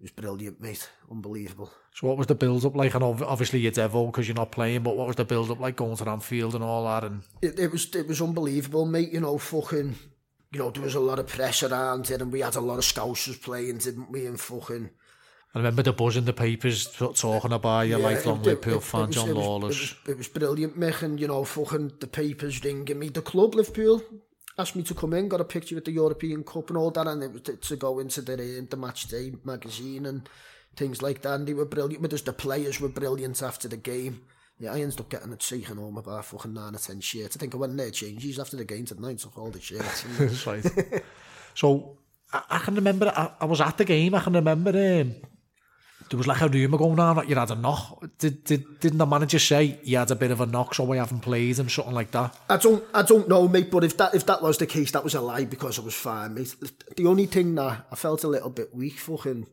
It was brilliant, mate. Unbelievable. So what was the build-up like? And obviously you're devil because you're not playing, but what was the build-up like going to Anfield and all that? And it, it was it was unbelievable, mate. You know, fucking, you know, there was a lot of pressure around it, and we had a lot of Scousers playing, didn't we? And fucking. I remember the buzz in the papers talking about your yeah, lifelong Liverpool fan, it was, John Lawless. It was, it was brilliant, Mick, and, you know, fucking the papers ringing me. The club, Liverpool, asked me to come in, got a picture with the European Cup and all that, and it was to go into the, uh, the match day magazine and things like that. And they were brilliant, but just the players were brilliant after the game. Yeah, I ended up getting it and all my bar fucking nine or ten shirts. I think I went there changes after the game tonight, so all the shirts. That's right. so, I, I can remember, I, I was at the game, I can remember um, there was like a rumour going on that you had a knock. Did, did, didn't the manager say you had a bit of a knock, so we haven't played and something like that? I don't, I don't know, mate, but if that, if that was the case, that was a lie because I was fine, mate. The only thing that I felt a little bit weak fucking,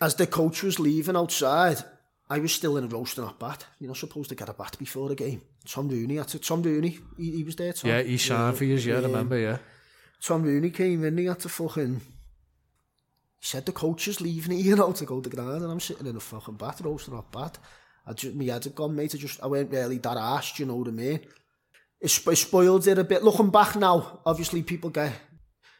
as the coach was leaving outside, I was still in a roasting up bat. You're not supposed to get a bat before the game. Tom Rooney had to, Tom Rooney, he, he was there, Tom. Yeah, he signed yeah, for years, yeah, I remember, yeah. Tom Rooney came in, he had to fucking said the coach is leaving here, you out to go to Granada, and I'm sitting in a fucking bat roast not bat. I just, my head had gone, mate. I just, I weren't really that arsed, you know what I mean? It, sp- it spoiled it a bit. Looking back now, obviously people get,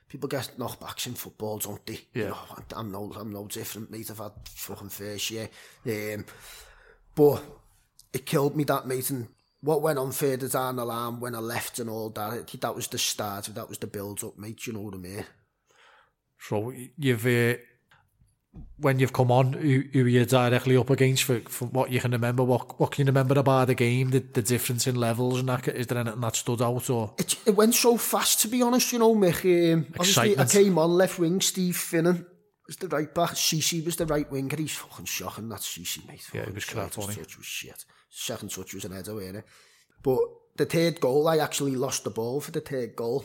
people get knockbacks in football, don't they? Yeah. You know, I'm no, I'm no different, mate. I've had fucking first year. Um, but it killed me that, mate, and what went on further down the line when I left and all that, that was the start, that was the build up, mate, you know what I mean? So you've uh, when you've come on, who, who you're directly up against for, for what you can remember. What what can you remember about the game? The, the difference in levels and that is there anything that stood out or it, it went so fast to be honest. You know, Mick. Um, obviously, I came on left wing. Steve Finnan was the right back. she was the right winger. He's fucking shocking. That Cece mate. Fucking yeah, it was crap. His touch was shit. Second touch was an header, wasn't it? But the third goal, I actually lost the ball for the third goal.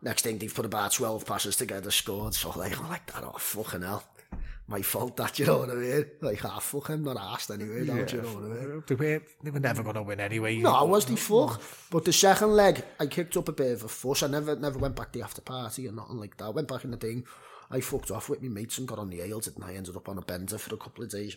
Next thing, they've put about 12 passes together, scored. So, like, I like that. Oh, fucking hell my fault that, you know what I mean? Like, half fuck him, not asked anyway, yeah. don't you know what I mean? They were, they were never going to win anyway. No, I was the fuck. But the second leg, I kicked up a bit of a fuss. I never never went back the after party or nothing like that. I went back in the thing. I fucked off with my mates and got on the ales and I ended up on a bender for a couple of days.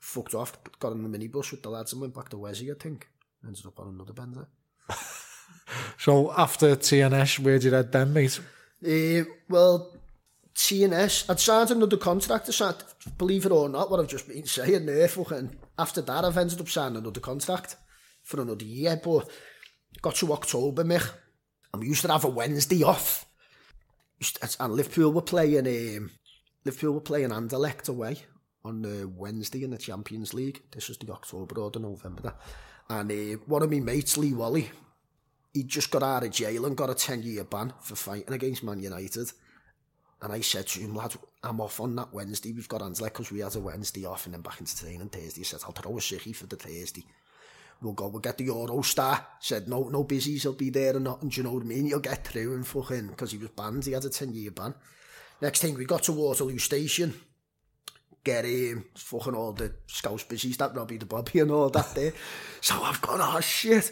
Fucked off, got in the minibus with the lads and went back to Wesley, I think. Ended up on another bender. so after TNS, where did you head then, mate? Uh, well, TNS. I'd signed another contract. I said, believe it or not, what I've just been saying there, fucking. After that, I've ended up signing another contract for another year, but got to October, mich. And we used to have a Wednesday off. and Liverpool were playing, um, Liverpool were playing Anderlecht away on uh, Wednesday in the Champions League. This was the October or the November. That. And uh, one of my mates, Lee Wally, he just got out of jail and got a 10-year ban for fighting against Man United. And I said to him, lad, I'm off on that Wednesday. We've got Anzalek because we had a Wednesday off and then back into training Thursday. He said, I'll throw a sickie for the Thursday. We'll go, we'll get the Eurostar. Said, no, no busies, he'll be there or not. And do you know what I mean? You'll get through and fucking, because he was banned. He had a 10 year ban. Next thing, we got to Waterloo Station. Gary, fucking all the scouts busy that Robbie the Bobby and all that day. Eh? so I've gone, oh shit.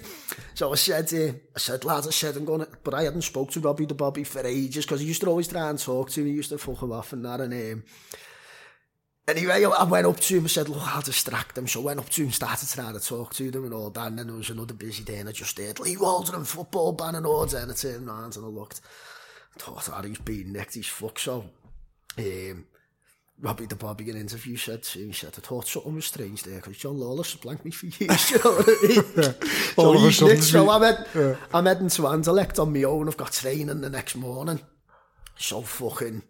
So I said, uh, I said, lads, I said, I'm gonna, but I hadn't spoke to Robbie the Bobby for ages because he used to always try and talk to me. used to fuck him off and that and um, Anyway, I went up to him and said, look, I'll distract them. So I went up to him, started trying to talk to them and all that. And then there was another busy day and I just did Lee Walden and football ban and all that. And I turned around and I looked. I thought, oh, he's been next he's fucked. So um, Robbie the barbie in an interview said to me, he said, I thought something was strange there because John Lawless had blanked me for years, so, he's so I'm, head, yeah. I'm heading to Anderlecht on my own, I've got training the next morning. So fucking...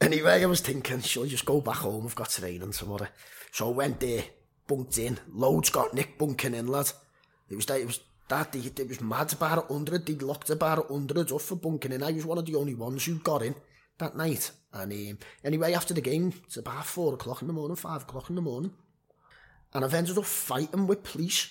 Anyway, I was thinking, shall I just go back home, I've got training tomorrow. So I went there, bunked in, loads got Nick bunking in, lad. It was, it was that, it was mad about 100, they locked about 100 up for bunking in, I was one of the only ones who got in. that night. And um, anyway, after the game, it's about four o'clock in the morning, five o'clock in the morning, and I've ended up fighting with police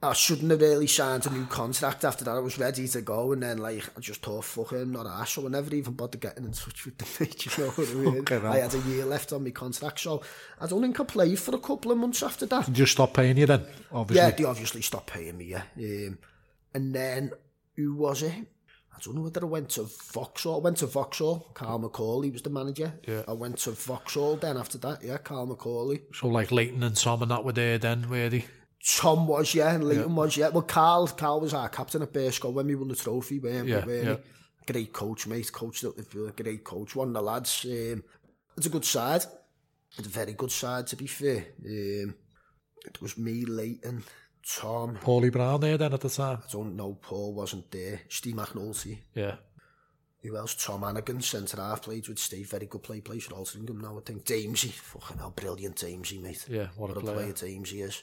I shouldn't have really signed a new contract after that. I was ready to go, and then, like, I just thought, fuck it, I'm not arse. So I never even bothered getting in touch with the mate, you know what I mean? Okay, I had a year left on my contract, so I don't think I played for a couple of months after that. Did you stop paying you then, obviously? Yeah, they obviously stopped paying me, yeah. Um, and then, who was it? I don't know whether I went to Vauxhall. I went to Vauxhall. Carl McCauley was the manager. Yeah. I went to Vauxhall then after that. Yeah, Carl McCauley. So like Leighton and Tom and that were there then, were they? Tom was, yeah, and Leighton yeah. was, yeah. Well, Carl, Carl was our captain at Bearscore when we won the trophy, weren't yeah, we? Yeah. Great coach, mate. Coach, a great coach. One of the lads. Um, it's a good side. It's a very good side, to be fair. Um, it was me, Leighton, Tom. Paulie Brown there then at the time? I don't know, Paul wasn't there. Steve McNulty. Yeah. Who else? Tom Anagan, centre half, played with Steve. Very good play, plays for Altrincham now, I think. Damesy, fucking hell, brilliant Damesy, mate. Yeah, what, what a, a player. player Damesy is.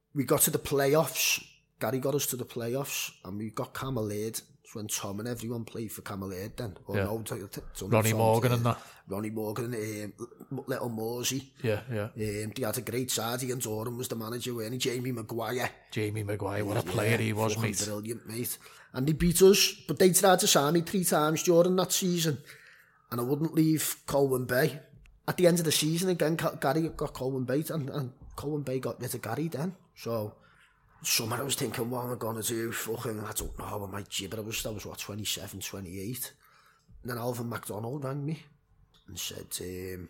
We got to the playoffs. Gary got us to the playoffs and we got Camelade. It's when Tom and everyone played for Camelade then. Oh, yeah. no, t- t- Ronnie Morgan and that. Ronnie Morgan and um, Little Morsey. Yeah, yeah. Um, they had a great side. Ian Doran was the manager, weren't he? Jamie Maguire. Jamie Maguire, what a player yeah, he was, mate. brilliant, mate. And they beat us, but they tried to sign me three times during that season. And I wouldn't leave Colwyn Bay at the end of the season again, Gary got Colwyn Bay, and, and Colwyn Bay got rid of Gary then. So, summer I was thinking, what am I going to do? Fucking, I don't know, I might gibber. I was, I was what, 27, 28. And then Alvin MacDonald rang me and said, um,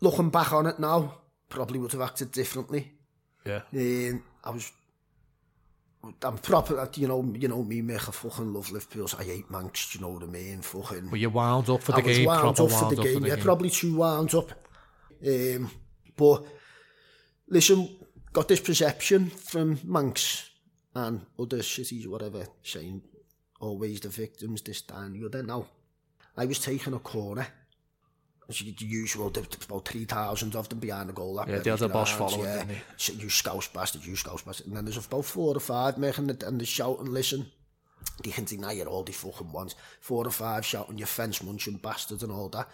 looking back on it now, probably would have acted differently. Yeah. Um, I was I'm proper at uh, you know you know me make a fucking love Liverpool. So I hate Manx. You know what I mean? Fucking. Were you wound up for the I game? proper was wound up for the up game. For the yeah, game. probably too wound up. Um, but listen, got this perception from Manx and other cities, whatever, saying always the victims this time. You're there now. I was taking a corner the usual, the, the, about 3,000 of them behind the goal. Like yeah, the a boss following. Yeah, so you scouse bastard, you scouse bastard. And then there's about four or five making it and they shout and listen. They can deny it all, the fucking ones. Four or five shouting, your fence munching bastards and all that.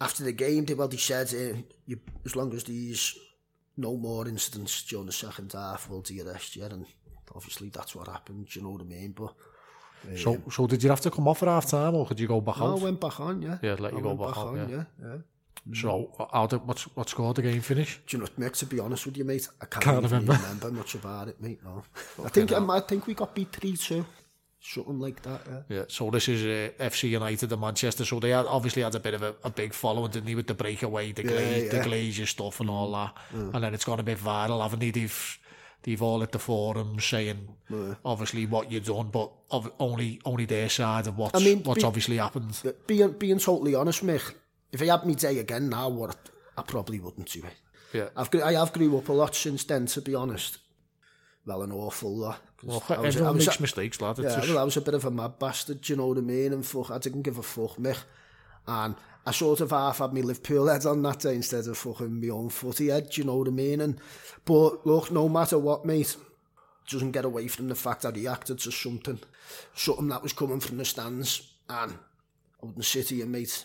after the game, they, well they said, uh, you, as long as there's no more incidents during the second half, we'll de-arrest you. And obviously that's what happened, you know what I mean? But um, so, so did you have to come off at half time or could you go back no, on? I went back on, yeah. Yeah, let you I go back, back on, on, yeah. yeah. yeah. Mm. So how did, what's what score the game finish? Do you know, Mick? to be honest with you, mate, I can't, can't remember. remember much about it, mate. No, I think I, um, I think we got beat three two. Something like that, yeah. yeah so this is uh, FC United and Manchester. So they had, obviously had a bit of a, a big following, didn't they, with the breakaway, the, yeah, yeah. the glazier stuff and all that. Mm. And then it's gone a bit viral, haven't they? They've, they've all at the forum saying yeah. obviously what you've done, but only only their side of what's I mean, what's be, obviously happened. Being being totally honest, Mick, if I had me day again now, what I probably wouldn't do it. Yeah. I've, I have grew up a lot since then, to be honest. Well, an awful lot. Well, everyone makes a, mistakes, lad. Yeah, just... well, I was a bit of a mad bastard, do you know what I mean? And fuck, I didn't give a fuck, mich. And I sort of half had me Liverpool head on that day instead of fucking my own footy head, do you know what I mean? And, but look, no matter what, mate, doesn't get away from the fact I reacted to something. Something that was coming from the stands. And I wouldn't sit here, mate,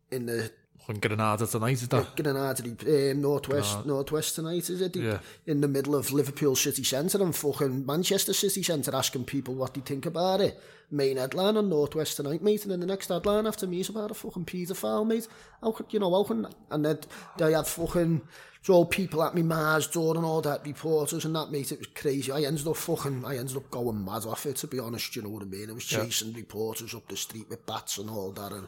in the When Granada tonight, is that? Granada, um, Northwest, Granada. Northwest tonight, is it? Yeah. In the middle of Liverpool city centre and fucking Manchester city centre asking people what they think about it. Main headline on Northwest tonight, mate, and then the next headline after me is about a fucking paedophile, mate. How could, you know, how can, and then they had fucking, throw people at me Mars door and all that, reporters and that, mate, it was crazy. I ended up fucking, I ended up going mad off it, to be honest, you know what I mean? I was chasing yeah. reporters up the street with bats and all that, and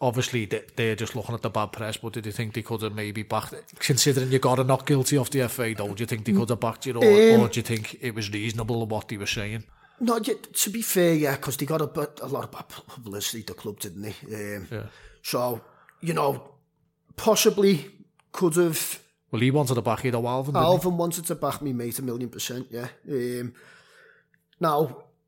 obviously they're just looking at the bad press, but did you think they could have maybe backed, considering you got a not guilty off the FA though, do you think they mm. could have backed it or, um, or do you think it was reasonable what they were saying? No, to be fair, yeah, because they got a, bit, a lot of bad publicity, the club, didn't they? Um, yeah. So, you know, possibly could have... Well, he wanted to back you, though, Alvin, Alvin he? wanted to back me, mate, a million percent, yeah. Um, now,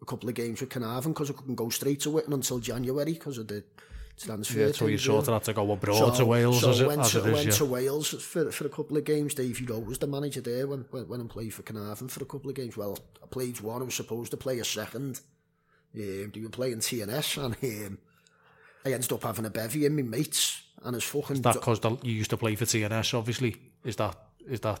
a couple of games with Carnarvon because I couldn't go straight to Witten until January because of the transfer. Yeah, so you sort of had to go abroad so, to Wales so as, it, went as to, it is, went yeah. to Wales for, for a couple of games. Dave know, was the manager there when, when, when I played for Carnarvon for a couple of games. Well, I played one, I was supposed to play a second. Um, they were playing TNS and um, I ended up having a bevy in my mates and it's fucking... Is that because you used to play for TNS, obviously? Is that, is that,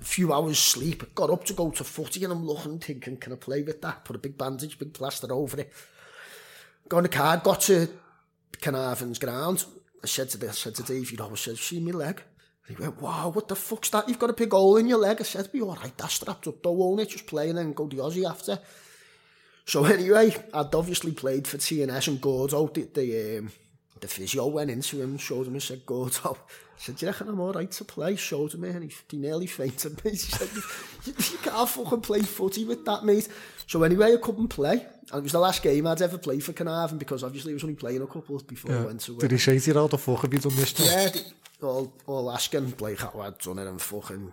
a few hours sleep, got up to go to footy and I'm looking, thinking, can I play with that? Put a big bandage, big plaster over it. Got in the car, got to Carnarvon's ground. I said to, the, I said to Dave, you know, I said, see my leg? And he went, wow, what the fuck's that? You've got a big hole in your leg. I said, be all right, that's strapped up though, won't it? Just play and then go the Aussie after. So anyway, I'd obviously played for TNS and Gordo, the, the um, the physio went into him, showed him his said, go top. He said, do you reckon I'm all right to play? Showed him e, and he, he nearly fainted, me. He said, you, you can't fucking play footy with that, mate. So anyway, I couldn't play. And it was the last game I'd ever play for Carnarvon because obviously I was only playing a couple before yeah. I went to... Uh, Did he shake you out of fucking beat on this Yeah, all, all asking Blake Howard done it and fucking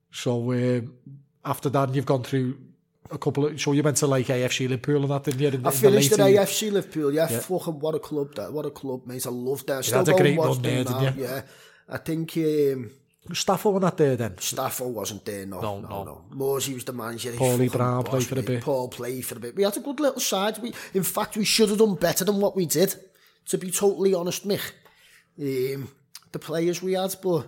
So um, after that, you've gone through a couple of so you went to like AFC Liverpool and that didn't you? In, I finished at AFC Liverpool. Yeah, yeah, fucking what a club that! What a club, mate! I loved that. still had a great run there, didn't you? Yeah, I think um, Stafford were not there then. Stafford wasn't there. No, no, no. no. Morsey was the manager. Paulie Brown played for a bit. Paul played for a bit. We had a good little side. We, in fact, we should have done better than what we did. To be totally honest, Mick, um, the players we had, but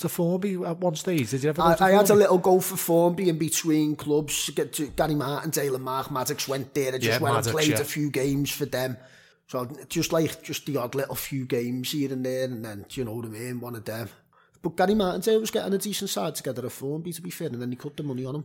to Formby at one stage? Did you ever I, I, had a little go for Formby in between clubs. Get to Danny Martin, Taylor Mark Maddox went there. I just yeah, went Maddox, and played yeah. a few games for them. So just like just the odd little few games here and there, and then you know what I mean, one of them. But Gary Martindale eh, was getting a decent side together at Fulham, be to be fair, and then he cut the money on him.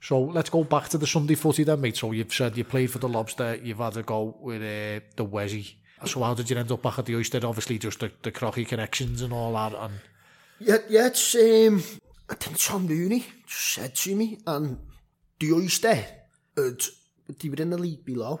So let's go back to the Sunday footy then, mate. So you've said you played for the Lobster, you've had a go with uh, the Wessie. So how did you end up back at the Oyster? Obviously, just the, the crocky connections and all that. And yet, yet, um, I think Tom Rooney just said to me, and the Oyster, had, they were in the league below.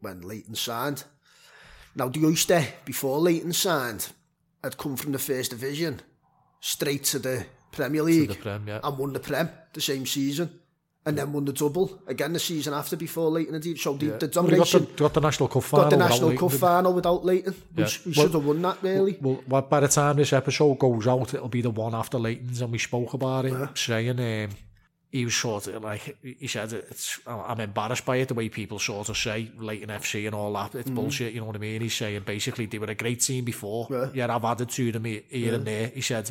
when Leighton signed. Now, the Oyster, before Leighton signed, had come from the First Division straight to the Premier League the Prem, yeah. and won the Prem the same season. And then won the double again the season after before Leighton had so the, yeah. the domination well, got, the, got the National Cup final got the National Cup final without Leighton yeah. which we well, should have won that really well, well by the time this episode goes out it'll be the one after Leighton's and we spoke about it yeah. saying um, he was short of, like he said it's I'm embarrassed by it the way people sort of say Leighton FC and all that it's mm bullshit you know what I mean he's saying basically they were a great team before yeah, yeah I've added two to them here yeah. and there he said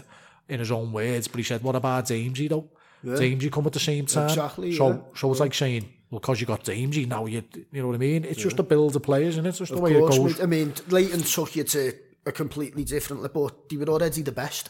in his own words but he said what about You though yeah. You come at the same time exactly so so it's like saying well, because you got you now, you you know what I mean. It's just a build of players, and it's just of the way course, it goes. I mean, Leighton took you to a completely different but they were already the best.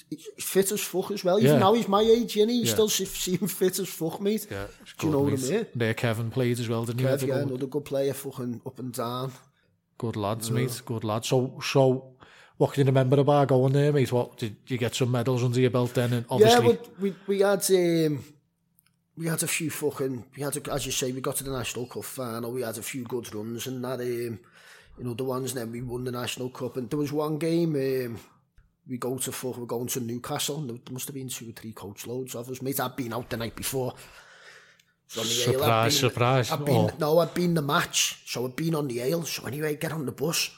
he? fit as fuck as well. Yeah. Even now he's my age, and he still seem fit as fuck, mate. Yeah, Do you know what I mean? There, Kevin played as well, didn't he? Yeah, another good player, fucking up and down. Good lads, mate. Good lads. So, so what can you remember about going there, mate? What did you get some medals under your belt then? And obviously, yeah, we we had ehm, we had a few fucking we had a, as you say we got to the national cup final we had a few good runs and that um, you know the ones then we won the national cup and there was one game um, we go to fuck we're going to Newcastle there must have been two or three coach loads of us mate I'd been out the night before so surprise ale, I'd been, surprise I'd been, oh. no I'd been the match so I'd been on the ale so anyway get on the bus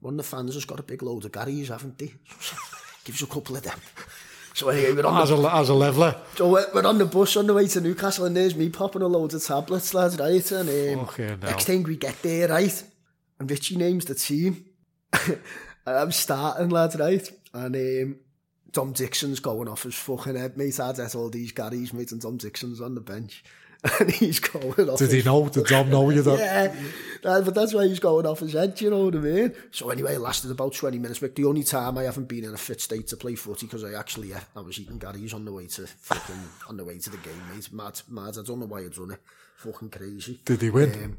one of the fans has got a big load of Gary's haven't they gives a couple of them So anyway, we're on as, the, a, as a leveller. So we're, we're on the bus on the way to Newcastle and there's me popping a load of tablets, lads, right? And um, okay, no. next thing we get there, right? And Richie names the team. and I'm starting, lads, right? And um, Tom Dixon's going off his fucking head, mate. I'd all these Garys, mate, and Dom Dixon's on the bench. and he's going off. Did he know? Did Dom know you? That? yeah, but that's why he's going off his head. You know what I mean? So anyway, it lasted about twenty minutes. But the only time I haven't been in a fit state to play footy because I actually yeah, uh, I was eating Gary's on the way to fucking on the way to the game. Mate, mad, mad. I don't know why I done it. Fucking crazy. Did he win? Um,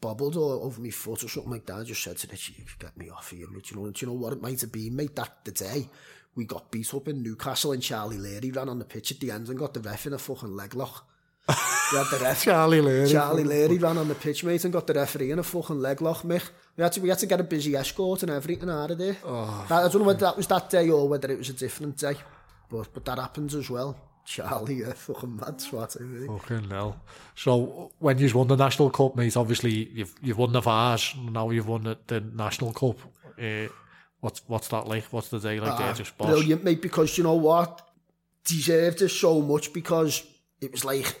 bobbled or over my foot or something like that. I just said to Richie, you get me off here, mate. You know, do you know what it might have been, mate? That the day we got beat up in Newcastle and Charlie Leary ran on the pitch at the end and got the ref in a fucking leg lock. we had the ref. Charlie Leary. Charlie Leary ran on the pitch, mate, and got the referee in a fucking leg lock, mate. We had to, we had to get a busy escort and everything out of there. Oh, that, I don't know whether that was that day or whether it was a different day. But, but that happens as well. Charlie, yeah, fucking mad swat, really. Eh, fucking hell. So, when you've won the National Cup, mate, obviously you've you've won the Vars, now you've won the, the National Cup. Uh, what's what's that like? What's the day like? Ah, just boss? brilliant, mate. Because you know what, deserved it so much because it was like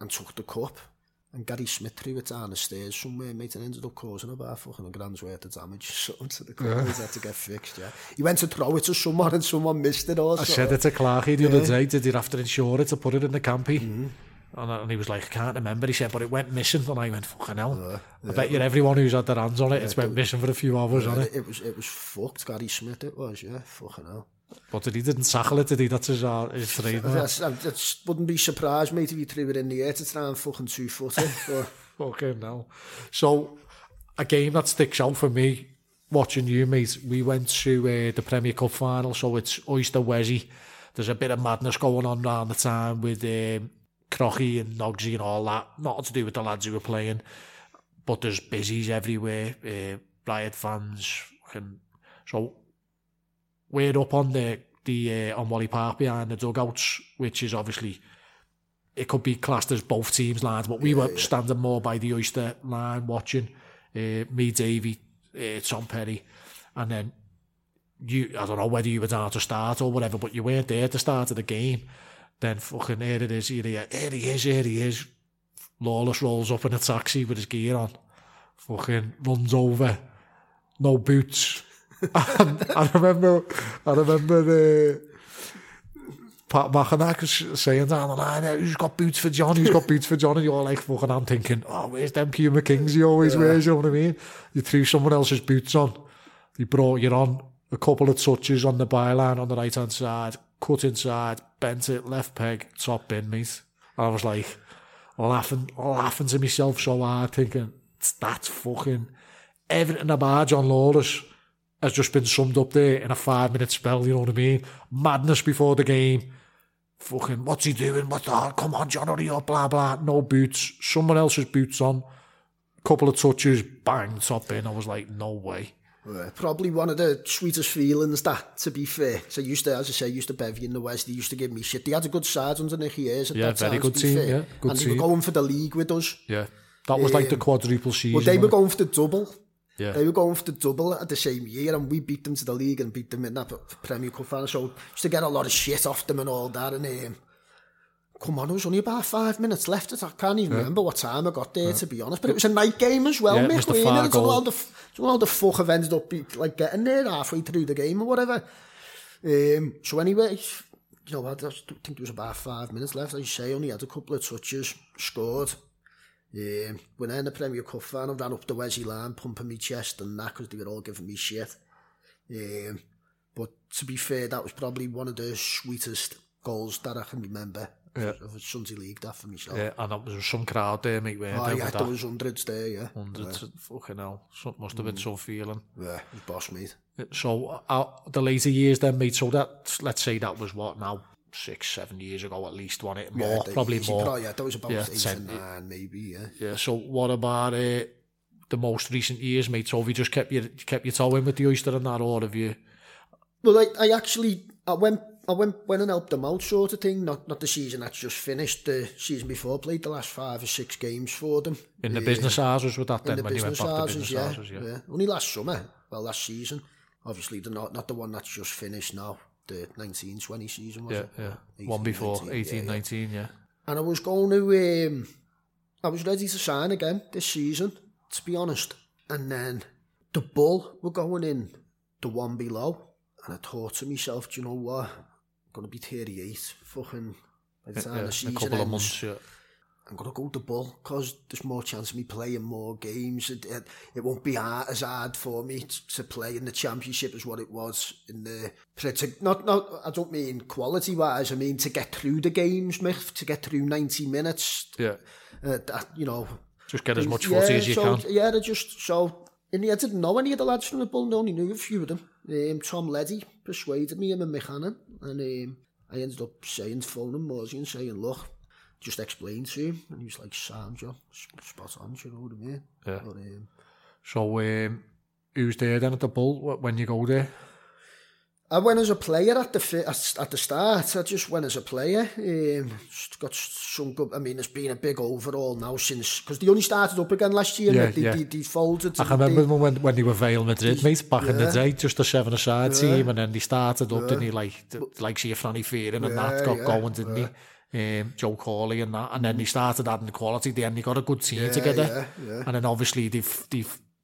and took the cup. And Gary Smith threw it down the stairs somewhere, mate, and ended up causing about fucking a grand's worth of damage So to the car yeah. had to get fixed, yeah. He went to throw it to someone and someone missed it or I said it to Clarky the yeah. other day, did he have to insure it to put it in the campy? mm And, uh, and he was like, I can't remember. He said, but it went missing. And I went, fucking hell. Yeah, yeah. I bet you everyone who's had their hands on it, yeah, it's went missing for a few hours, yeah, hasn't it? It was, it was fucked. Gary Smith it was, yeah. Fucking hell. But he didn't tackle it, did he? That's his, uh, his training. that wouldn't er be surprised, me if he threw it in the air to try and fucking two-foot it. okay, now. So, a game that sticks out for me, watching you, mate, we went to uh, the Premier Cup final, so it's Oyster Wessie. There's a bit of madness going on around the time with um, Crocky and Noggy and all that. Not to do with the lads who were playing, but there's busies everywhere, uh, Riot fans. And so we're up on the the uh, on Wally Park behind the dugouts, which is obviously it could be classed as both teams' lines, but we yeah, were yeah. standing more by the oyster line watching. Uh, me, Davy, uh, Tom Perry, and then you. I don't know whether you were down to start or whatever, but you weren't there to start of the game. Then fucking here it is, here he here he is, here he is. Lawless rolls up in a taxi with his gear on, fucking runs over, no boots, and I remember, I remember. Uh, Pat Machenak saying down the line, who's got boots for John? Who's got boots for John? And you're like, fucking, I'm thinking, oh, where's them Puma Kings he always yeah. wears? You know what I mean? You threw someone else's boots on. He brought you on a couple of touches on the byline on the right hand side, cut inside, bent it, left peg, top bin, mate. And I was like, laughing, laughing to myself so hard, thinking, that's fucking everything about John Lawless has just been summed up there in a five minute spell, you know what I mean? Madness before the game. Fucking, what's he doing? the hell? Come on, John, hurry up, blah, blah. No boots. Someone else's boots on. Couple of touches, bang, top in. I was like, no way. Uh, probably one of the sweetest feelings that, to be fair. So I used to, as I say, used to bevy in the West. They used to give me shit. They had a good side under their ears yeah, that very time, good team, fair. Yeah, good and team. they were going for the league with us. Yeah, that was um, like the um, quadruple season. Well, they were going for the double Yeah. They were going for the double at the same year, and we beat them to the league and beat them in that Premier Cup final. So just to get a lot of shit off them and all that. And um, come on, it was only about five minutes left. I can't even yeah. remember what time I got there, yeah. to be honest. But it was a night game as well, yeah, mate. It was the far goal. All the, all the fuck I've ended up like getting there halfway through the game or whatever. Um, so anyway, you know, I, I think there was about five minutes left. As you say, only had a couple of touches, scored. Um, when I in the Premier Cup final, ran up the Wesley line, pumping me chest and that because they were all giving me shit. Um, but to be fair, that was probably one of the sweetest goals that I can remember yeah. of a Sunday League, that for myself. Yeah, and that was some crowd there, mate. Where oh, yeah, there was hundreds there, yeah. Hundreds, yeah. fucking hell. So, must have been mm. some feeling. Yeah, it was boss, mate. So, uh, the later years then, mate, so that, let's say that was what now, six, seven years ago at least, one it? More, yeah, probably more. Probably, yeah, that was about yeah, eight ten, and nine, maybe, yeah. Yeah, so what about uh, the most recent years, mate? So have you just kept your, kept your toe in with the oyster and that, or have you... Well, I, I actually, I went I went went and helped them out sort of thing. Not not the season that's just finished. The season before played the last five or six games for them. In the uh, business hours with that then the when you went back houses, to business yeah, yeah. yeah. Only last summer. Well last season. Obviously the not not the one that's just finished now. the 1920 season, was yeah, it? Yeah, 18, One before, 1819, yeah, yeah. yeah. And I was going to, um, I was ready to sign again this season, to be honest. And then the Bull were going in the one below. And I thought to myself, do you know what? I'm going to be 38 fucking by the time yeah, the season a couple ends. of months, yeah. I'm going to go to Bull because there's more chance of me playing more games. It, it, it won't be hard, as hard for me to, to, play in the championship as what it was in the. not, not, I don't mean quality wise, I mean to get through the games, myth to get through 90 minutes. Yeah. Uh, that, you know. Just get as much footy yeah, as you so, can. Yeah, they just. So, in the end, I didn't know any of the lads from the Bull, No, only knew a few of them. Um, Tom Leddy persuaded me, him and Michanan. And um, I ended up saying, phoning Morsey and saying, look, just explained to him, and he was like, "Sandra, spot on." You know what I mean? Yeah. But, um, so, um, who's there then at the bull when you go there? I went as a player at the at, at the start. I just went as a player. Um, got some good. I mean, it's been a big overall now since because they only started up again last year. Yeah, they, yeah. They, they folded. I remember they, when when they were Vale Madrid, they, mate, back yeah. in the day, just a seven aside team, and then they started up, yeah. didn't he? Like like see funny Fearing, and that got going, didn't he? um, Joe Corley and that. And then they mm. started adding the quality. Then they got a good team yeah, together. Yeah, yeah. And then obviously they've, they've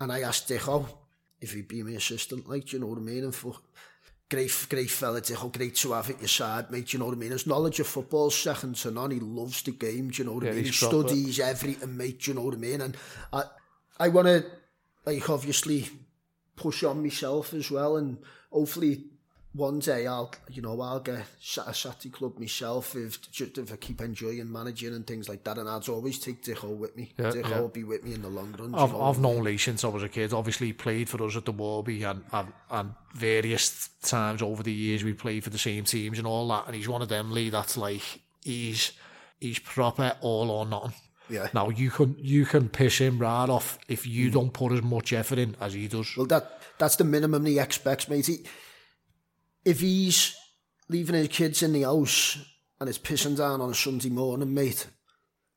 and I asked Dicko if he'd be my assistant. Like, do you know what I mean? And for. great, great fella, to oh, great to have at your side, mate, you know what I mean? His knowledge of football second to none, he loves the game, you know what yeah, I mean? He studies everything, mate, you know what I mean? And I, I want to, like, obviously push on myself as well and hopefully one day I'll, you know, I'll get a shatty club myself if if I keep enjoying managing and things like that. And I'd always take Dicko with me. Yeah, yeah. will be with me in the long run. I've, you know? I've known Lee since I was a kid. Obviously, he played for us at the Warby and, and, and various times over the years we played for the same teams and all that. And he's one of them, Lee, that's like, he's, he's proper all or nothing. Yeah. Now you can you can piss him right off if you mm. don't put as much effort in as he does. Well, that that's the minimum he expects, mate. He if he's leaving his kids in the house and it's pissing down on a Sunday morning, mate,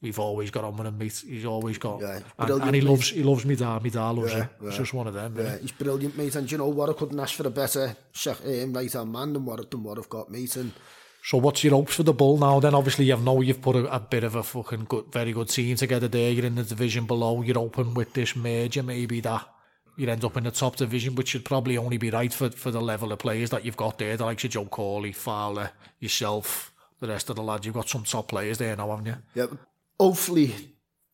we've always got on with him, mate. He's always got, yeah, and, and, he loves he loves me dad. Me dad loves yeah, him. Yeah. It's just one of them. Yeah, he's brilliant, mate. And you know what? I couldn't ask for a better um, right hand man than what than what I've got, mate. And so what's your hopes for the Bull now? Then obviously you know you've put a, a, bit of a fucking good, very good team together there. You're in the division below. You're open with this major, maybe that. You'd end up in the top division, which should probably only be right for, for the level of players that you've got there, the likes of Joe Corley, Fowler, yourself, the rest of the lads. You've got some top players there now, haven't you? Yep hopefully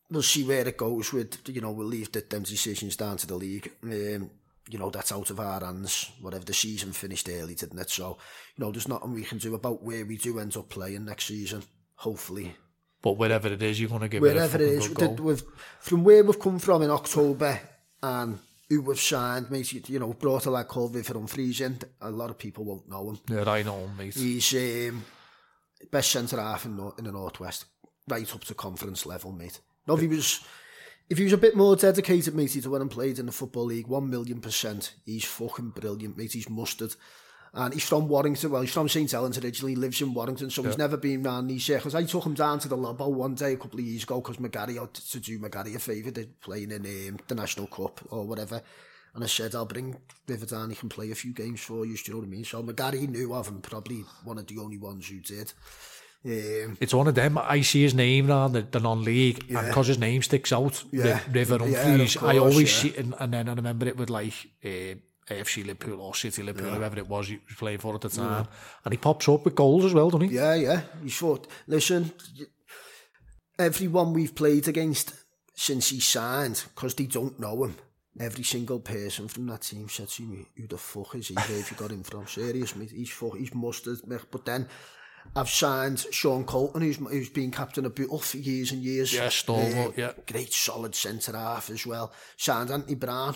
we'll see where it goes with, you know, we'll leave the, them decisions down to the league. Um, you know, that's out of our hands, whatever the season finished early, didn't it? So, you know, there's nothing we can do about where we do end up playing next season, hopefully. But whatever it is, you want to give Whatever it, it is, from where we've come from in October and who we've signed, mate, you know, brought a lad called Vivian on freezing. A lot of people won't know him. Yeah, I know him, mate. He's um, best centre half in, in the northwest right up to conference level, mate. Now, if he was, if he was a bit more dedicated, matey, to when and played in the football league, one million percent, he's fucking brilliant, mate. He's mustard, and he's from Warrington. Well, he's from St Helens originally, lives in Warrington, so yeah. he's never been round these Because I took him down to the Lobo one day a couple of years ago because McGarry had to do McGarry a favour, they're playing in um, the National Cup or whatever. And I said, I'll bring River down, he can play a few games for you, do you know what I mean? So McGarry knew of him, probably one of the only ones who did. Um, it's one of them. I see his name now the, the non-league, yeah. and because his name sticks out, yeah. River Humphries. Yeah, I always yeah. see, and, and then I remember it with like uh, eh, AFC Liverpool or City Liverpool, yeah. whoever it was he was playing for at the time, yeah. and he pops up with goals as well, doesn't he? Yeah, yeah. He's thought, listen, everyone we've played against since he signed, because they don't know him. Every single person from that team said to me, who the fuck is he? Where have you got him from? Serious, mate. He's, fuck, he's mustard. But then I've signed Sean Colton, who's, who's been captain of Bootle for years and years. Yeah, stalwart, uh, yeah. Great solid centre half as well. Signed Anthony Brown,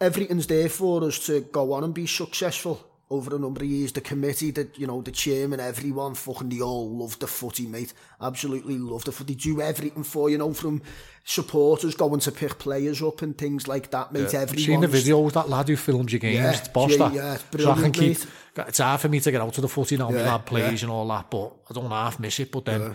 everything's there for us to go on and be successful over a number of years, the committee, the, you know, the chairman, everyone, fucking, they all love the footy, mate. Absolutely love the footy. They do everything for, you know, from supporters going to pick players up and things like that, mate. Yeah. Everyone. Seen the video with that lad who filmed your games, yeah, boss yeah, yeah, so I can keep, mate. it's hard for me to get out of the footy now, yeah, lad plays yeah. and all that, but I don't half miss it, but then yeah.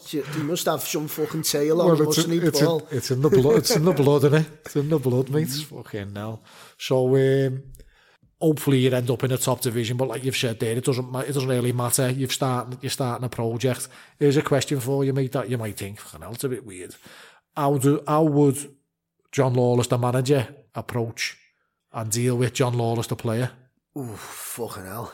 he must have some fucking tail on, well, mustn't he, Paul? It's in, it's in the blood, it's in the blood, isn't it? It's in the blood, mate. Mm. Fucking hell. So, um, hopefully you end up in a top division. But like you've said there, it doesn't it doesn't really matter. You've starting you're starting a project. Here's a question for you, mate, that you might think, fucking hell, it's a bit weird. How do how would John Lawless, the manager, approach and deal with John Lawless, the player? Ooh, fucking hell.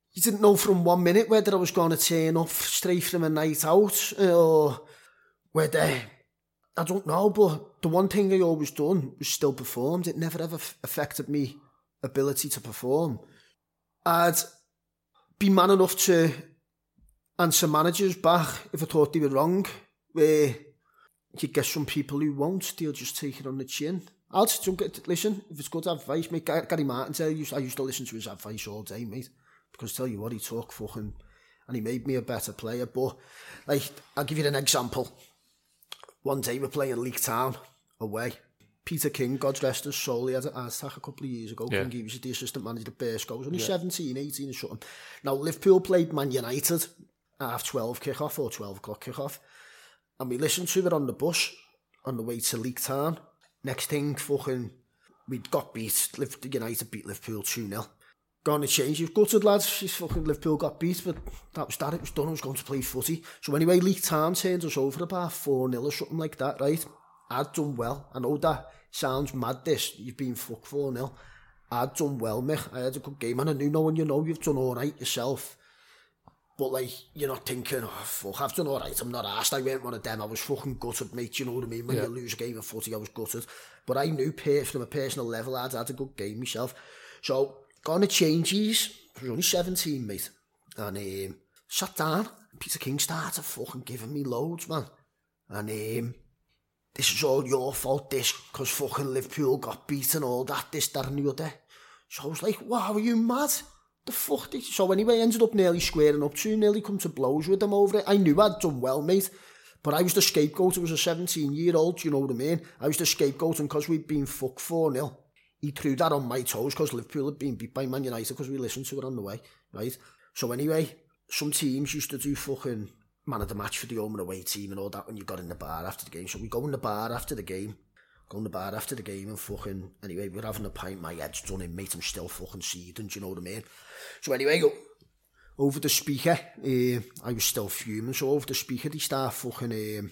you didn't know from one minute whether I was going to turn off straight from a night out or whether I don't know. But the one thing I always done was still performed. It never ever affected me ability to perform. I'd be man enough to answer managers back if I thought they were wrong, where you get some people who won't, they'll just take it on the chin. I'll just don't get, listen, if it's good advice, mate, Gary Martin, I used to listen to his advice all day, mate, because tell you what, he talked fucking, and he made me a better player, but, like, I'll give you an example. One day we're playing League Town away, Peter King, God rest his soul, he had an attack a couple of years ago. Yeah. King, he was the assistant manager of goals, only yeah. 17, 18 or something. Now, Liverpool played Man United half 12 kick-off or 12 o'clock kick-off. And we listened to it on the bus on the way to Leek Town. Next thing, fucking, we'd got beat. Liverpool, United beat Liverpool 2-0. Gone to change. You've gutted, lads. He's fucking Liverpool got beat, but that was that. It was done. I was going to play footy. So anyway, League Town turned us over about 4-0 or something like that, right? I'd done well. I know that sounds mad this, you've been fucked for now. I'd done well, mech. I had a good game, and I knew one, you know you've done all right yourself. But, like, you're not thinking, oh, fuck, I've done all right, I'm not asked. I went one of them, I was fucking gutted, mate, you know what I mean? When yeah. you lose a game of footy, I was gutted. But I knew from a personal level, I'd had a good game myself. So, gone to changes, I was only 17, mate. And um, sat down, Peter King started fucking giving me loads, man. And um, this is all your fault, this, cos fucking Liverpool got beat and all that, this, that, and the other. So I was like, wow, are you mad? The fuck did you? So anyway, I ended up nearly squaring up to, nearly come to blows with them over it. I knew I'd done well, mate, but I was the scapegoat. I was a 17 year old, you know what I mean? I was the scapegoat, and cos we'd been fucked 4 0, he threw that on my toes cos Liverpool had been beat by Man United cos we listened to it on the way, right? So anyway, some teams used to do fucking man of the match for the home and away team and all that when you got in the bar after the game. So we go in the bar after the game, go in the bar after the game and fucking, anyway, we're having a pint, my head's done in, mate, I'm still fucking seething, do you know what I mean? So anyway, over the speaker, uh, I was still fuming, so over the speaker they start fucking um,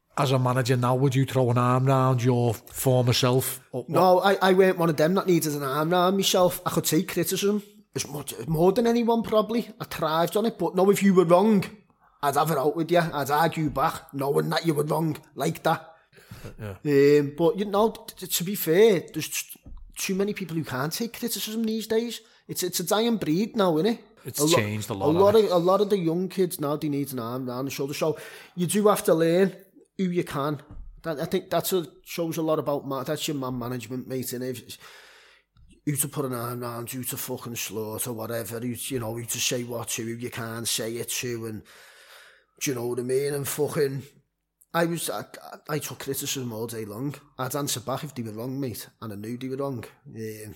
as a manager now, would you throw an arm round your former self? No, I, I weren't one of them that needed an arm round myself. I could take criticism as much, more than anyone probably. I thrived on it, but no, if you were wrong, I'd have it out with you. I'd argue back, knowing that you were wrong like that. Yeah. Um, but you know, t- to be fair, there's too many people who can't take criticism these days. It's it's a dying breed now, isn't it? It's a lo- changed a lot. A lot of it. a lot of the young kids now they need an arm around the shoulder. So you do have to learn who you can. That I think that shows a lot about that's your man management, mate. And if you to put an arm around, you to fucking slaughter, whatever. you you know you to say what to, who you can't say it to, and do you know what I mean? And fucking I was I, I, took criticism all day long. I'd answer back if they were wrong, mate, and I knew they were wrong. Um,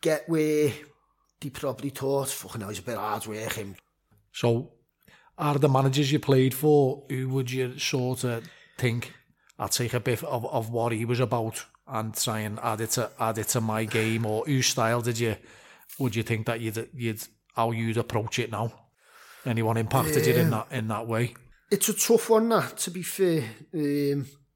get where they probably thought, fucking hell, he's a bit hard him. So, are the managers you played for, who would you sort of think, I'll take a bit of, of what he was about and try and add it to, add it to my game, or whose style did you, would you think that you'd, you'd how you'd approach it now? Anyone impacted um, you in that, in that way? It's a tough one, that, to be fair. Um,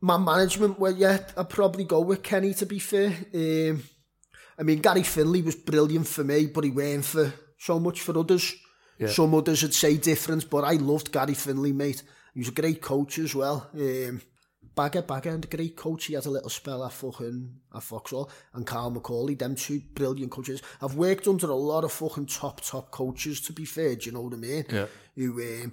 my management, well, yeah, I'd probably go with Kenny, to be fair. Um, I mean, Gary Finley was brilliant for me, but he weren't for so much for others. Yeah. Some others would say different, but I loved Gary Finley, mate. He was a great coach as well. Um, Bagger, Bagger, and a great coach. He had a little spell at fucking at Foxhall and Carl McCauley. Them two brilliant coaches. I've worked under a lot of fucking top top coaches. To be fair, do you know what I mean? Yeah. Who um,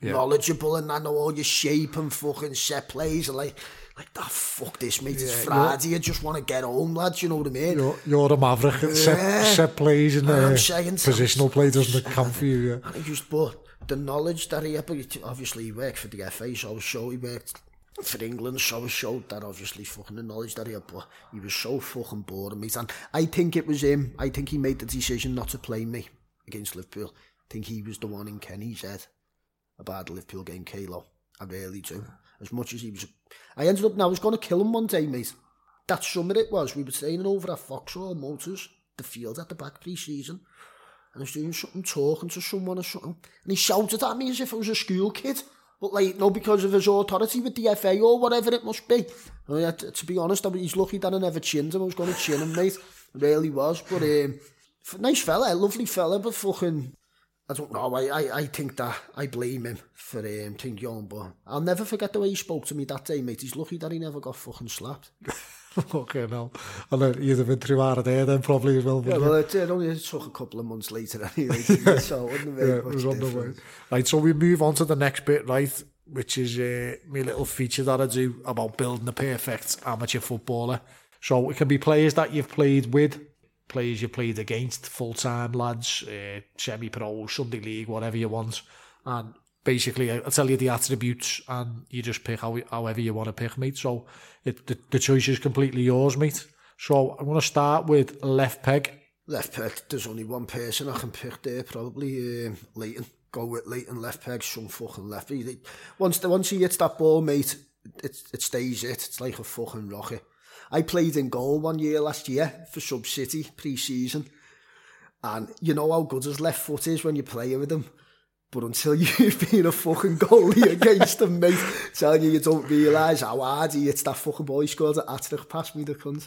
yeah. knowledgeable and I know all your shape and fucking set plays and like. Like, that. fuck this, mate. Yeah, it's Friday. I just want to get home, lads. You know what I mean? You're, you're a maverick. Yeah. Set, set plays and uh, positional play doesn't come for you. Yeah. And he just, but the knowledge that he had, but obviously he worked for the FA, so I was sure he worked for England, so showed that obviously fucking the knowledge that he had, but he was so fucking bored of me. And I think it was him. I think he made the decision not to play me against Liverpool. I think he was the one in Kenny's head about the Liverpool game, Kalo. I really do. As much as he was... I ended up now, I was going to kill him one day, mate. That summer it was, we were training over at Foxhall Motors, the field at the back pre-season, and I was doing something, talking to someone or something, and he shouted at me as if I was a school kid but like no because of his authority with the FA or whatever it must be. I mean, to be honest, I mean, he's lucky that I never chinned him. I was going to chin him, mate. I really was. But um, nice fella, lovely fella, but fucking I don't know. I, I, I think that I blame him for um, Ting but I'll never forget the way he spoke to me that day, mate. He's lucky that he never got fucking slapped. Okay, no. And then you would have been through hard there. then probably as well. Yeah, well, it, it only took a couple of months later anyway. yeah. So it wouldn't have yeah, it was on the way. Right, so we move on to the next bit, right, which is uh, my little feature that I do about building the perfect amateur footballer. So it can be players that you've played with, players you played against, full-time lads, uh, semi-pro, Sunday league, whatever you want. And basically I'll tell you the attributes and you just pick how, however you want to pick, mate. So it, the, the choice is completely yours, mate. So I'm going to start with left peg. Left peg, there's only one person I can pick there, probably um, Leighton. Go with Leighton, left peg, some fucking lefty. Once, the, once he hits that ball, mate, it, it stays it. It's like a fucking rocket. I played in goal one year last year for Sub City pre-season. And you know how good his left foot is when you're playing with him. But until you've been a fucking goalie against them, mate, telling you you don't realise how hard he hits that fucking ball he scored at Atterich past me, the cunt.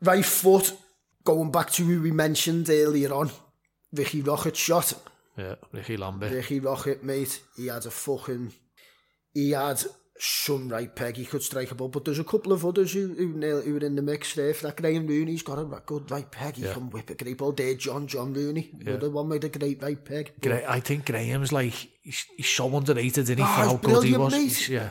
Right foot, going back to who we mentioned earlier on, Ricky Rocket shot. Yeah, Ricky Lambert. Ricky Rocket, mate. He had a fucking. He had some right peg he could strike a ball, but there's a couple of others who who, who were in the mix there. For that Graham Rooney's got a good right peg. He yeah. can whip a great ball. There, John John Rooney, another one with a great right peg. I think Graham's like he's, he's so underrated, isn't he? Oh, for ah, how good he was. Mate. He's, yeah,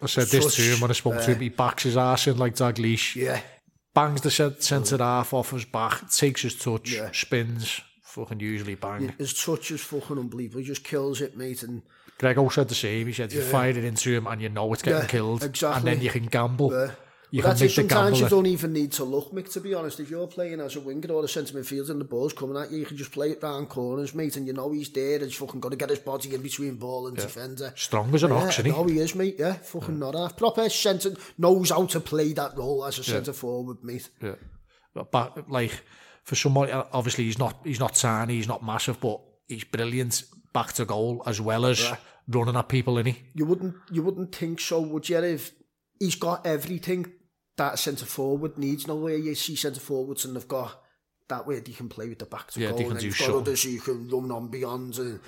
I said Such, this to him when I spoke uh, to him. He backs his ass in like Leash Yeah. Bangs the centre half off his back, takes his touch, yeah. spins, fucking usually bang. Yeah, his touch is fucking unbelievable. He just kills it, mate. And Greg also said the same. He said, you fire it into him and you know it's getting yeah, killed. Exactly. And then you can gamble. Yeah. You that's it. Sometimes you don't even need to look, Mick. To be honest, if you're playing as a winger or a centre midfielder and the ball's coming at you, you can just play it round corners, mate, and you know he's there. And he's fucking got to get his body in between ball and yeah. defender. Strong as an yeah, ox, isn't he? No, he is, mate. Yeah, fucking yeah. not half. Proper centre knows how to play that role as a yeah. centre forward, mate. Yeah, but like for someone, uh, obviously he's not he's not tiny, he's not massive, but he's brilliant back to goal as well as yeah. running at people, is he? You wouldn't you wouldn't think so, would you? If he's got everything that centre forward needs no way. You see centre forwards and they've got that way they can play with the back to yeah, goal. They can and do you've got others you can run on beyond. And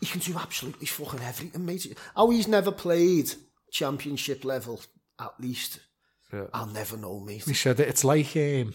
he can do absolutely fucking everything, mate. How he's never played championship level, at least, yeah. I'll never know, mate. He said it, it's like um,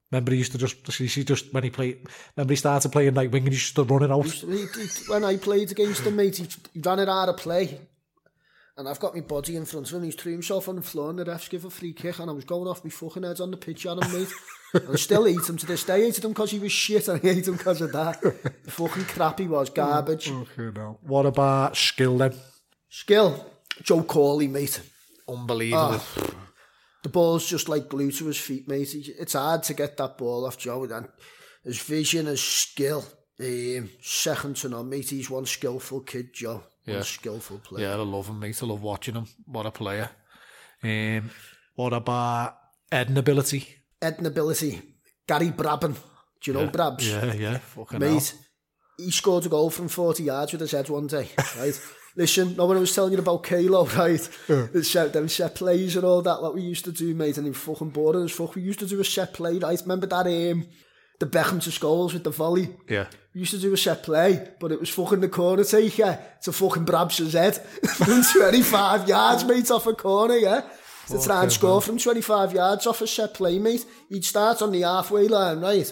Remember, he used to just he just when he played. Remember, he started playing like wing and he to running out. He, he, when I played against him, mate, he, he ran it out of play, and I've got my body in front of him. He's threw himself on the floor, and the refs give a free kick, and I was going off my fucking head on the pitch at him, mate. and I still hate him to this day. I hated him because he was shit, and I hated him because of that. The fucking crap he was, garbage. Okay, oh, now what about skill then? Skill, Joe Corley, mate. Unbelievable. Oh the ball's just like glue to his feet, mate. It's hard to get that ball off Joe. And his vision, his skill, um, second to none, mate. He's one skillful kid, Joe. One yeah. skillful player. Yeah, I love him, mate. I love watching him. What a player. Um, what about Eden ability? Eden ability. Gary Brabham. Do you know yeah. Brabs? Yeah, yeah. Fucking mate, hell. he scored a goal from 40 yards with his head one day, right? Listen, no one was telling you about Kalo, right? Yeah. The set, them set plays and all that, like we used to do, mate, and they were fucking boring as fuck. We used to do a set play, right? Remember that, um, the Beckham to Scholes with the volley? Yeah. We used to do a set play, but it was fucking the corner taker to fucking Brabson's head from 25 yards, mate, off a corner, yeah? To try and score from 25 yards off a set play, mate. He'd start on the halfway line, right?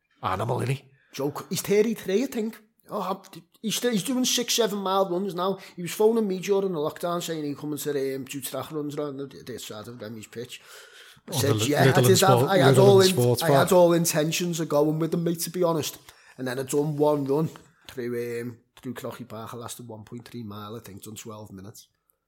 Animal, isn't he? Joe, he's 33, I think. Oh, he's, he's doing six, seven mile runs now. He was phoning me during the lockdown saying he's coming to um, two track runs around the, the side of Remy's pitch. I said, yeah, I did sport, have. I had, all in, I had all intentions of going with them, mate, to be honest. And then I done one run through um, through Crochy Park. I lasted 1.3 mile, I think, done 12 minutes.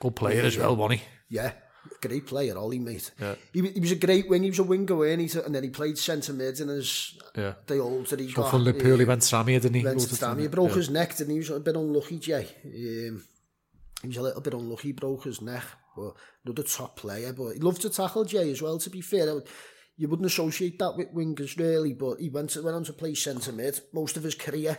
Good player yeah, as well, wasn't he? Yeah. Great player, Ollie, mate. Yeah. He, he was a great wing. He was a winger, weren't he? And then he played centre mid and his yeah. the that he got. From Liverpool, uh, he went to Samia, didn't he? Went to Samia. He broke yeah. his neck, didn't he? He was a bit unlucky, Jay. Um, he was a little bit unlucky. He broke his neck. But another top player. But he loved to tackle Jay as well, to be fair you wouldn't associate that with wingers really, but he went to, went on to play centre mid most of his career,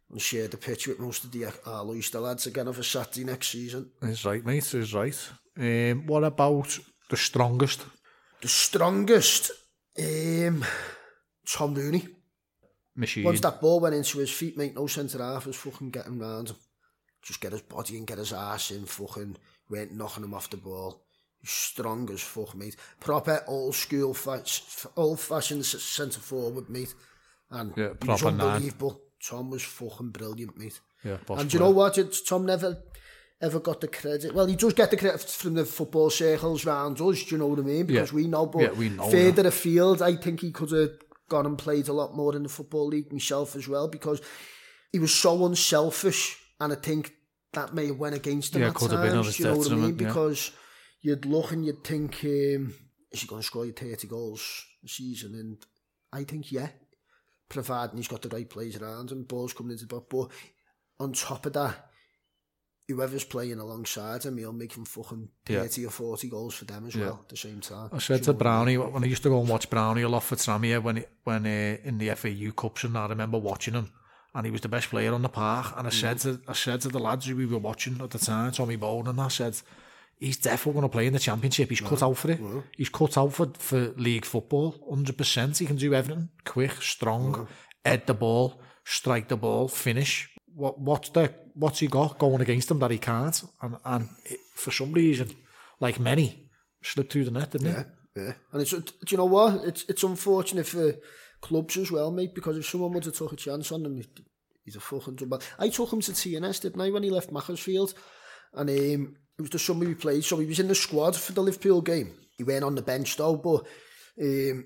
and share the pitch with most of the Arlo lads again over Saturday next season. That's right, mate. That's right. Um, what about the strongest? The strongest? Um, Tom Rooney. Machine. Once that ball went into his feet, mate, no centre half was fucking getting round him. Just get his body and get his ass in, fucking went knocking him off the ball. He's strong as fuck, mate. Proper old school, old fashioned centre forward, mate. And yeah, proper unbelievable. Tom was fucking brilliant, mate. Yeah, and do you know what? Tom never ever got the credit. Well, he does get the credit from the football circles round us, do you know what I mean? Because yeah. we know, but yeah, we know further that. afield, I think he could have gone and played a lot more in the Football League himself as well because he was so unselfish. And I think that may have went against him yeah, at could times, have been you know what I mean? Yeah. Because you'd look and you'd think, um, is he going to score you 30 goals a season? And I think, yeah, providing he's got the right players around him, balls coming into the box. But on top of that, whoever's playing alongside him, he'll make him fucking 30 yeah. or 40 goals for them as yeah. well at the same time. I said to Brownie, when I used to go and watch Brownie a lot for Tramier when, when uh, in the FAU Cups and I remember watching him and he was the best player on the park and I mm. said to, I said to the lads who we were watching at the time, Tommy Bowden and I said, he's definitely going to play in the championship. He's cut out for it. He's cut out for, for league football, 100%. He can do everything quick, strong, head the ball, strike the ball, finish. What what's the what's he got going against him that he can't? And and it, for some reason, like many, slipped through the net, didn't yeah, he? Yeah, and it's do you know what? It's it's unfortunate for clubs as well, mate, because if someone wants to took a chance on him, he's a fucking drummer. I took him to TNS, didn't I, when he left Macclesfield, and um, it was the summer we played, so he was in the squad for the Liverpool game. He went on the bench though, but um,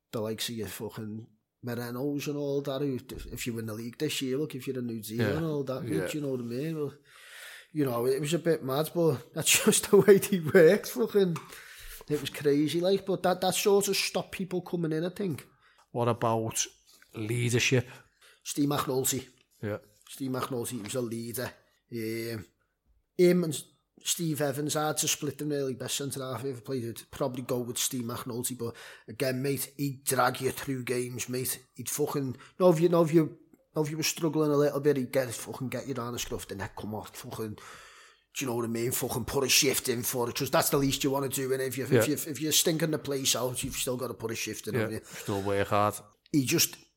the likes of your fucking Merenos and all that, if you win the league this year, look, if you're in New Zealand yeah. and all that, yeah. you know what I mean? Well, you know, it was a bit mad, but that's just the way they worked, fucking. It was crazy, like, but that, that sort of stopped people coming in, I think. What about leadership Steve McNulty. Yeah. Steve McNulty, he was a leader. Um, him and Steve Evans, had to split them really, best centre-half I've ever played. I'd probably go with Steve McNulty, but again, mate, he'd drag you through games, mate. He'd fucking, no, if you, no, if you, no, if you were struggling a little bit, he'd get, fucking get you down the scruff, then he'd come off, fucking, do you know what I mean? Fucking put a shift in for it, because that's the least you want to do. And if, you, yeah. if, you, if you're stinking the place out, you've still got to put a shift in. Yeah, you? still work hard. He just,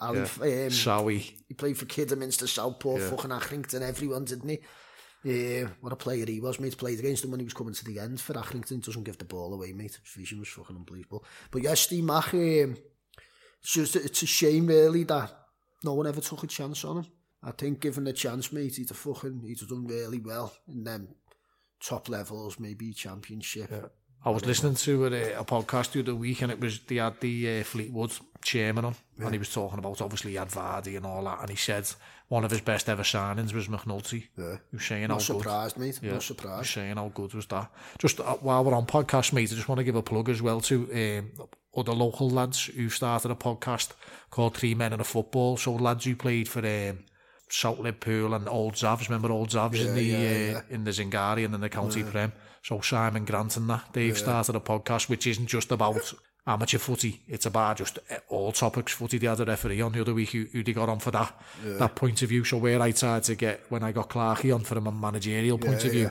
Ali, yeah. um, Sowie. He played for Kidderminster, Southport, yeah. fucking Accrington, everyone, didn't he? Yeah, what a player he was, mate. Played against him when he was coming to the end for Accrington. Doesn't give the ball away, mate. His vision was fucking unbelievable. But yeah, Steve um, it's, just, it's a shame, really, that no one ever took a chance on him. I think given the chance, mate, he'd have fucking, he'd have done really well in them top levels, maybe championship. Yeah. I was listening to a, a podcast the other week and it was, they had the uh, eh, Fleetwood chairman on, yeah. and he was talking about obviously he had Vardy and all that, and he said one of his best ever signings was McNulty. Yeah, he was saying not how surprised, good, mate. Yeah, not surprised. He was saying how good was that. Just uh, while we're on podcast, mate, I just want to give a plug as well to um, other local lads who started a podcast called Three Men and a Football. So lads who played for. Um, South Liverpool and Old Zavs. Remember Old Zavs yeah, in the yeah, uh, yeah. in the Zingari and in the County Prem. So Simon Grant and that they've started a podcast which isn't just about amateur footy. It's about just eh, all topics footy. They had a referee on the other week who, who they got on for that yeah. that point of view. So where I tried to get when I got Clarkey on from a managerial point yeah, of view, yeah.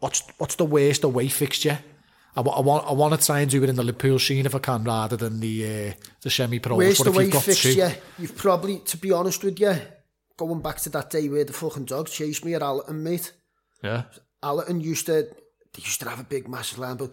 what's, what's the worst away fixture? I, I, want, I want to try and do it in the Liverpool scene if I can, rather than the uh, the semi pro Worst away you've got fixture, two? you've probably, to be honest with you, going back to that day where the fucking dog chased me at Allerton, mate. Yeah. Allerton used to, they used to have a big, massive land, but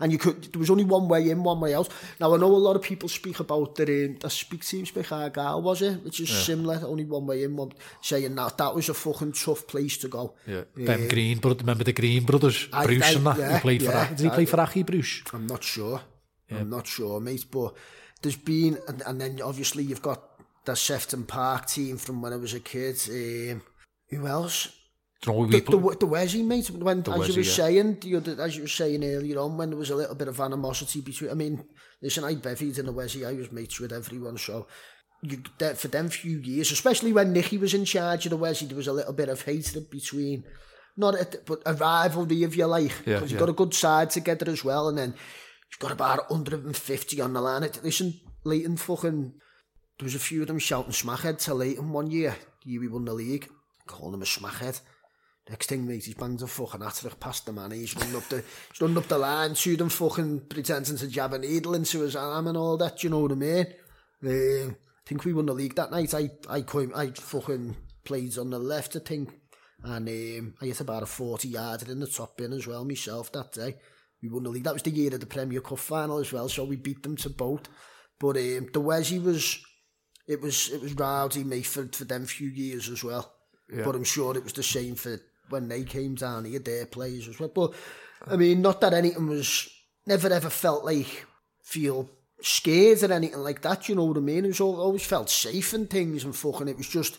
And you could there was only one way in, one way out. Now I know a lot of people speak about the um, the speak team speak was it? Which is yeah. similar, only one way in, one saying that that was a fucking tough place to go. Yeah. Ben Green, remember the Green Brothers? I, Bruce yna, Yeah, he played yeah, for, did he play for Achy, Bruce? I'm not sure. Yeah. I'm not sure, mate, but there's been, and, and then obviously you've got the Sefton Park team from when I was a kid. Um, who else? No, the, the, the Wesley, mate, when, the as Wesley, you were yeah. saying, you as you were saying earlier on, when there was a little bit of animosity between, I mean, listen, I bevied in the Wesley, I was mates with everyone, so you, for them few years, especially when Nicky was in charge of the Wesley, there was a little bit of hatred between, not a, but a rivalry if you like, because yeah, yeah. got a good side together as well, and then you've got about 150 on the line. It, Listen, Leighton fucking, there was a few of them shouting smackhead to Leighton one year, the year we won the league, calling him a smackhead. Next thing, mate, he's banged a fucking atrych past the man. He's running up the, he's running up the line, to them fucking pretending to jab a needle into his arm and all that, you know what I mean? Um, I think we won the league that night. I I came, I fucking played on the left, I think, and um, I hit about a forty yarder in the top bin as well myself that day. We won the league. That was the year of the Premier Cup final as well, so we beat them to both. But um, the Wesy was, it was it was rowdy me for for them few years as well. Yeah. But I'm sure it was the same for when they came down here, their players as well. But I mean, not that anything was never ever felt like feel scared or anything like that, you know what I mean? It was all, always felt safe and things and fucking it was just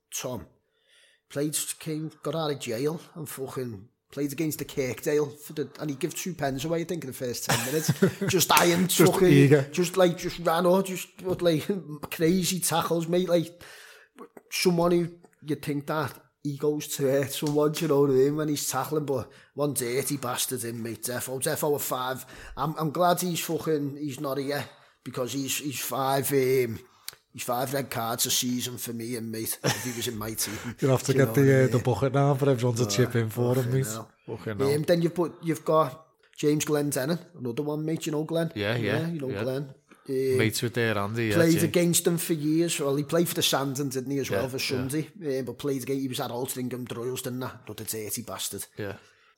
Tom played came got out of jail and fucking played against the Kirkdale for the and he gave two pens away I think in the first ten minutes just iron just fucking eager. just like just ran or just like crazy tackles mate like someone who you'd think that he goes to hurt someone, you know what I mean, when he's tackling, but one dirty bastard in, mate, defo, oh, defo oh, a five. I'm, I'm glad he's fucking, he's not here, because he's, he's five, um, he's five red cards a season for me and mate, if he was in my team. You'll have to you get the, uh, I mean? the bucket now for everyone to oh, chip in for him, mate. Fucking hell. Um, then you've, put, you've got James Glenn Denon, another one, mate, you know Glenn? Yeah, yeah. yeah you know yeah. Glenn. Um, Mate with their Andy, Played yeah, against them for years. Well, he played for the Sandon, didn't he, as yeah, well, for Sunday. Yeah. Um, but played against, he was at Altrincham Droyles, didn't he? Not a dirty bastard. Yeah.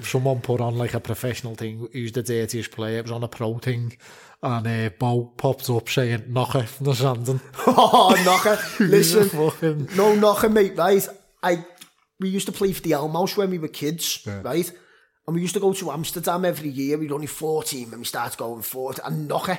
someone put on like a professional thing, He's the dirtiest player. It was on a pro thing. and ah, uh, Bo popped up saying, knocker from the Sandon. oh, knocker, Listen, no knocking, mate, right? I, we used to play for the Elmhouse when we were kids, right? And we used to go to Amsterdam every year. We'd only 14 when we started going forward. And Noche,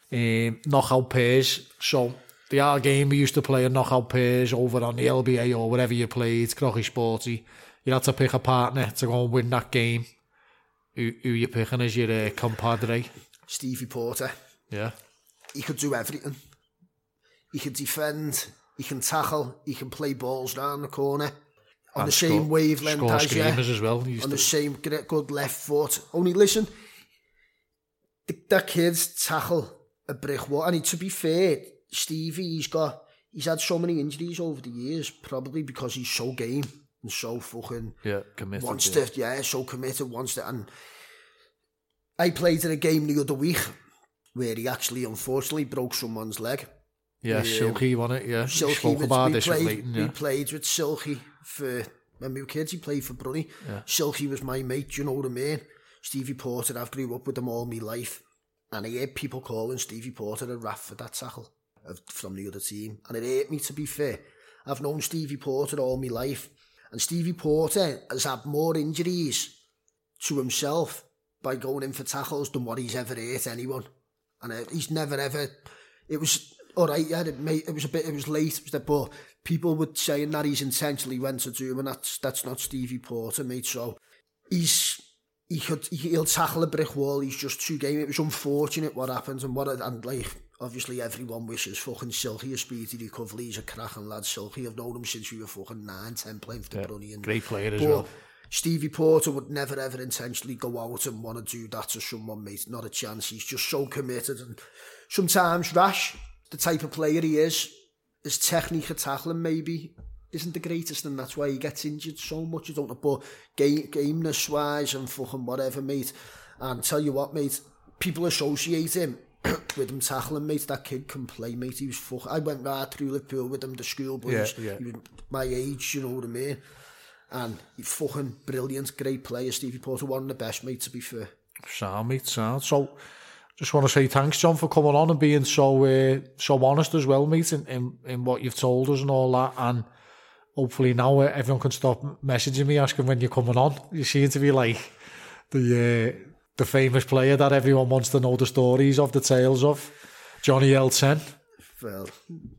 um, knockout pairs. So the R game we used to play a knockout pairs over on the LBA or whatever you played, Crocky Sporty. You had to pick a partner to go and win that game. Who, who you picking as your uh, compadre? Stevie Porter. Yeah. He could do everything. He could defend he can tackle. He can play balls down the corner. On and the same wavelength as, you. as well. on the, the same good left foot. Only listen, that kid's tackle a brick wall. I mean, to be fair, Stevie, he's got, he's had so many injuries over the years, probably because he's so game and so fucking yeah committed. Wants yeah. to, yeah, so committed. Wants to, and I played in a game the other week where he actually, unfortunately, broke someone's leg. Yeah, um, Silky won it. Yeah, Silky. Spoke about we played, yeah. we played with Silky for when we were kids. He played for Brunny. Yeah. Silky was my mate. You know what I mean? Stevie Porter. I've grew up with him all my life, and I heard people calling Stevie Porter a rat for that tackle of, from the other team, and it hurt me to be fair. I've known Stevie Porter all my life, and Stevie Porter has had more injuries to himself by going in for tackles than what he's ever hurt anyone, and uh, he's never ever. It was all right, yeah, it, may, it was a bit, it was late, it was but people would say that he's intentionally went to do him, and that's, that's not Stevie Porter, mate, so he's, he could, he'll tackle a brick wall, he's just too game, it was unfortunate what happened, and what, and like, obviously everyone wishes fucking Silky a speedy recovery, he's a cracking lad, Silky, I've known him since we were fucking nine, ten playing for the yeah, Brunny, and, great player as but, well. Stevie Porter would never ever intentionally go out and want to do that to someone, mate. Not a chance. He's just so committed and sometimes rash the type of player he is, his technique of tackling maybe isn't the greatest and that's why he gets injured so much. You don't know, but game, gameness wise and fucking whatever, mate. And tell you what, mate, people associate him with him tackling, mate. That kid can play, mate. He was fuck. I went right through Liverpool with him, the school boys. Yeah, yeah. my age, you know what I mean. And he fucking brilliant, great player. Stevie Porter, one of the best, mate. To be fair. Sound, mate. Sound. So. just want to say thanks, John, for coming on and being so uh, so honest as well, mate, in, in, in what you've told us and all that. And hopefully now uh, everyone can stop messaging me asking when you're coming on. You seem to be like the uh, the famous player that everyone wants to know the stories of, the tales of, Johnny L10. Well,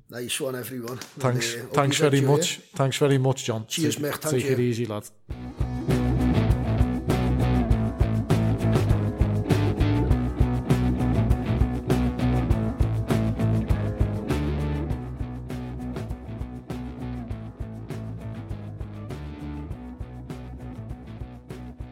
nice one, everyone. Thanks, and, uh, thanks very much. Thanks very much, John. Cheers, take, mate. take it easy, lad.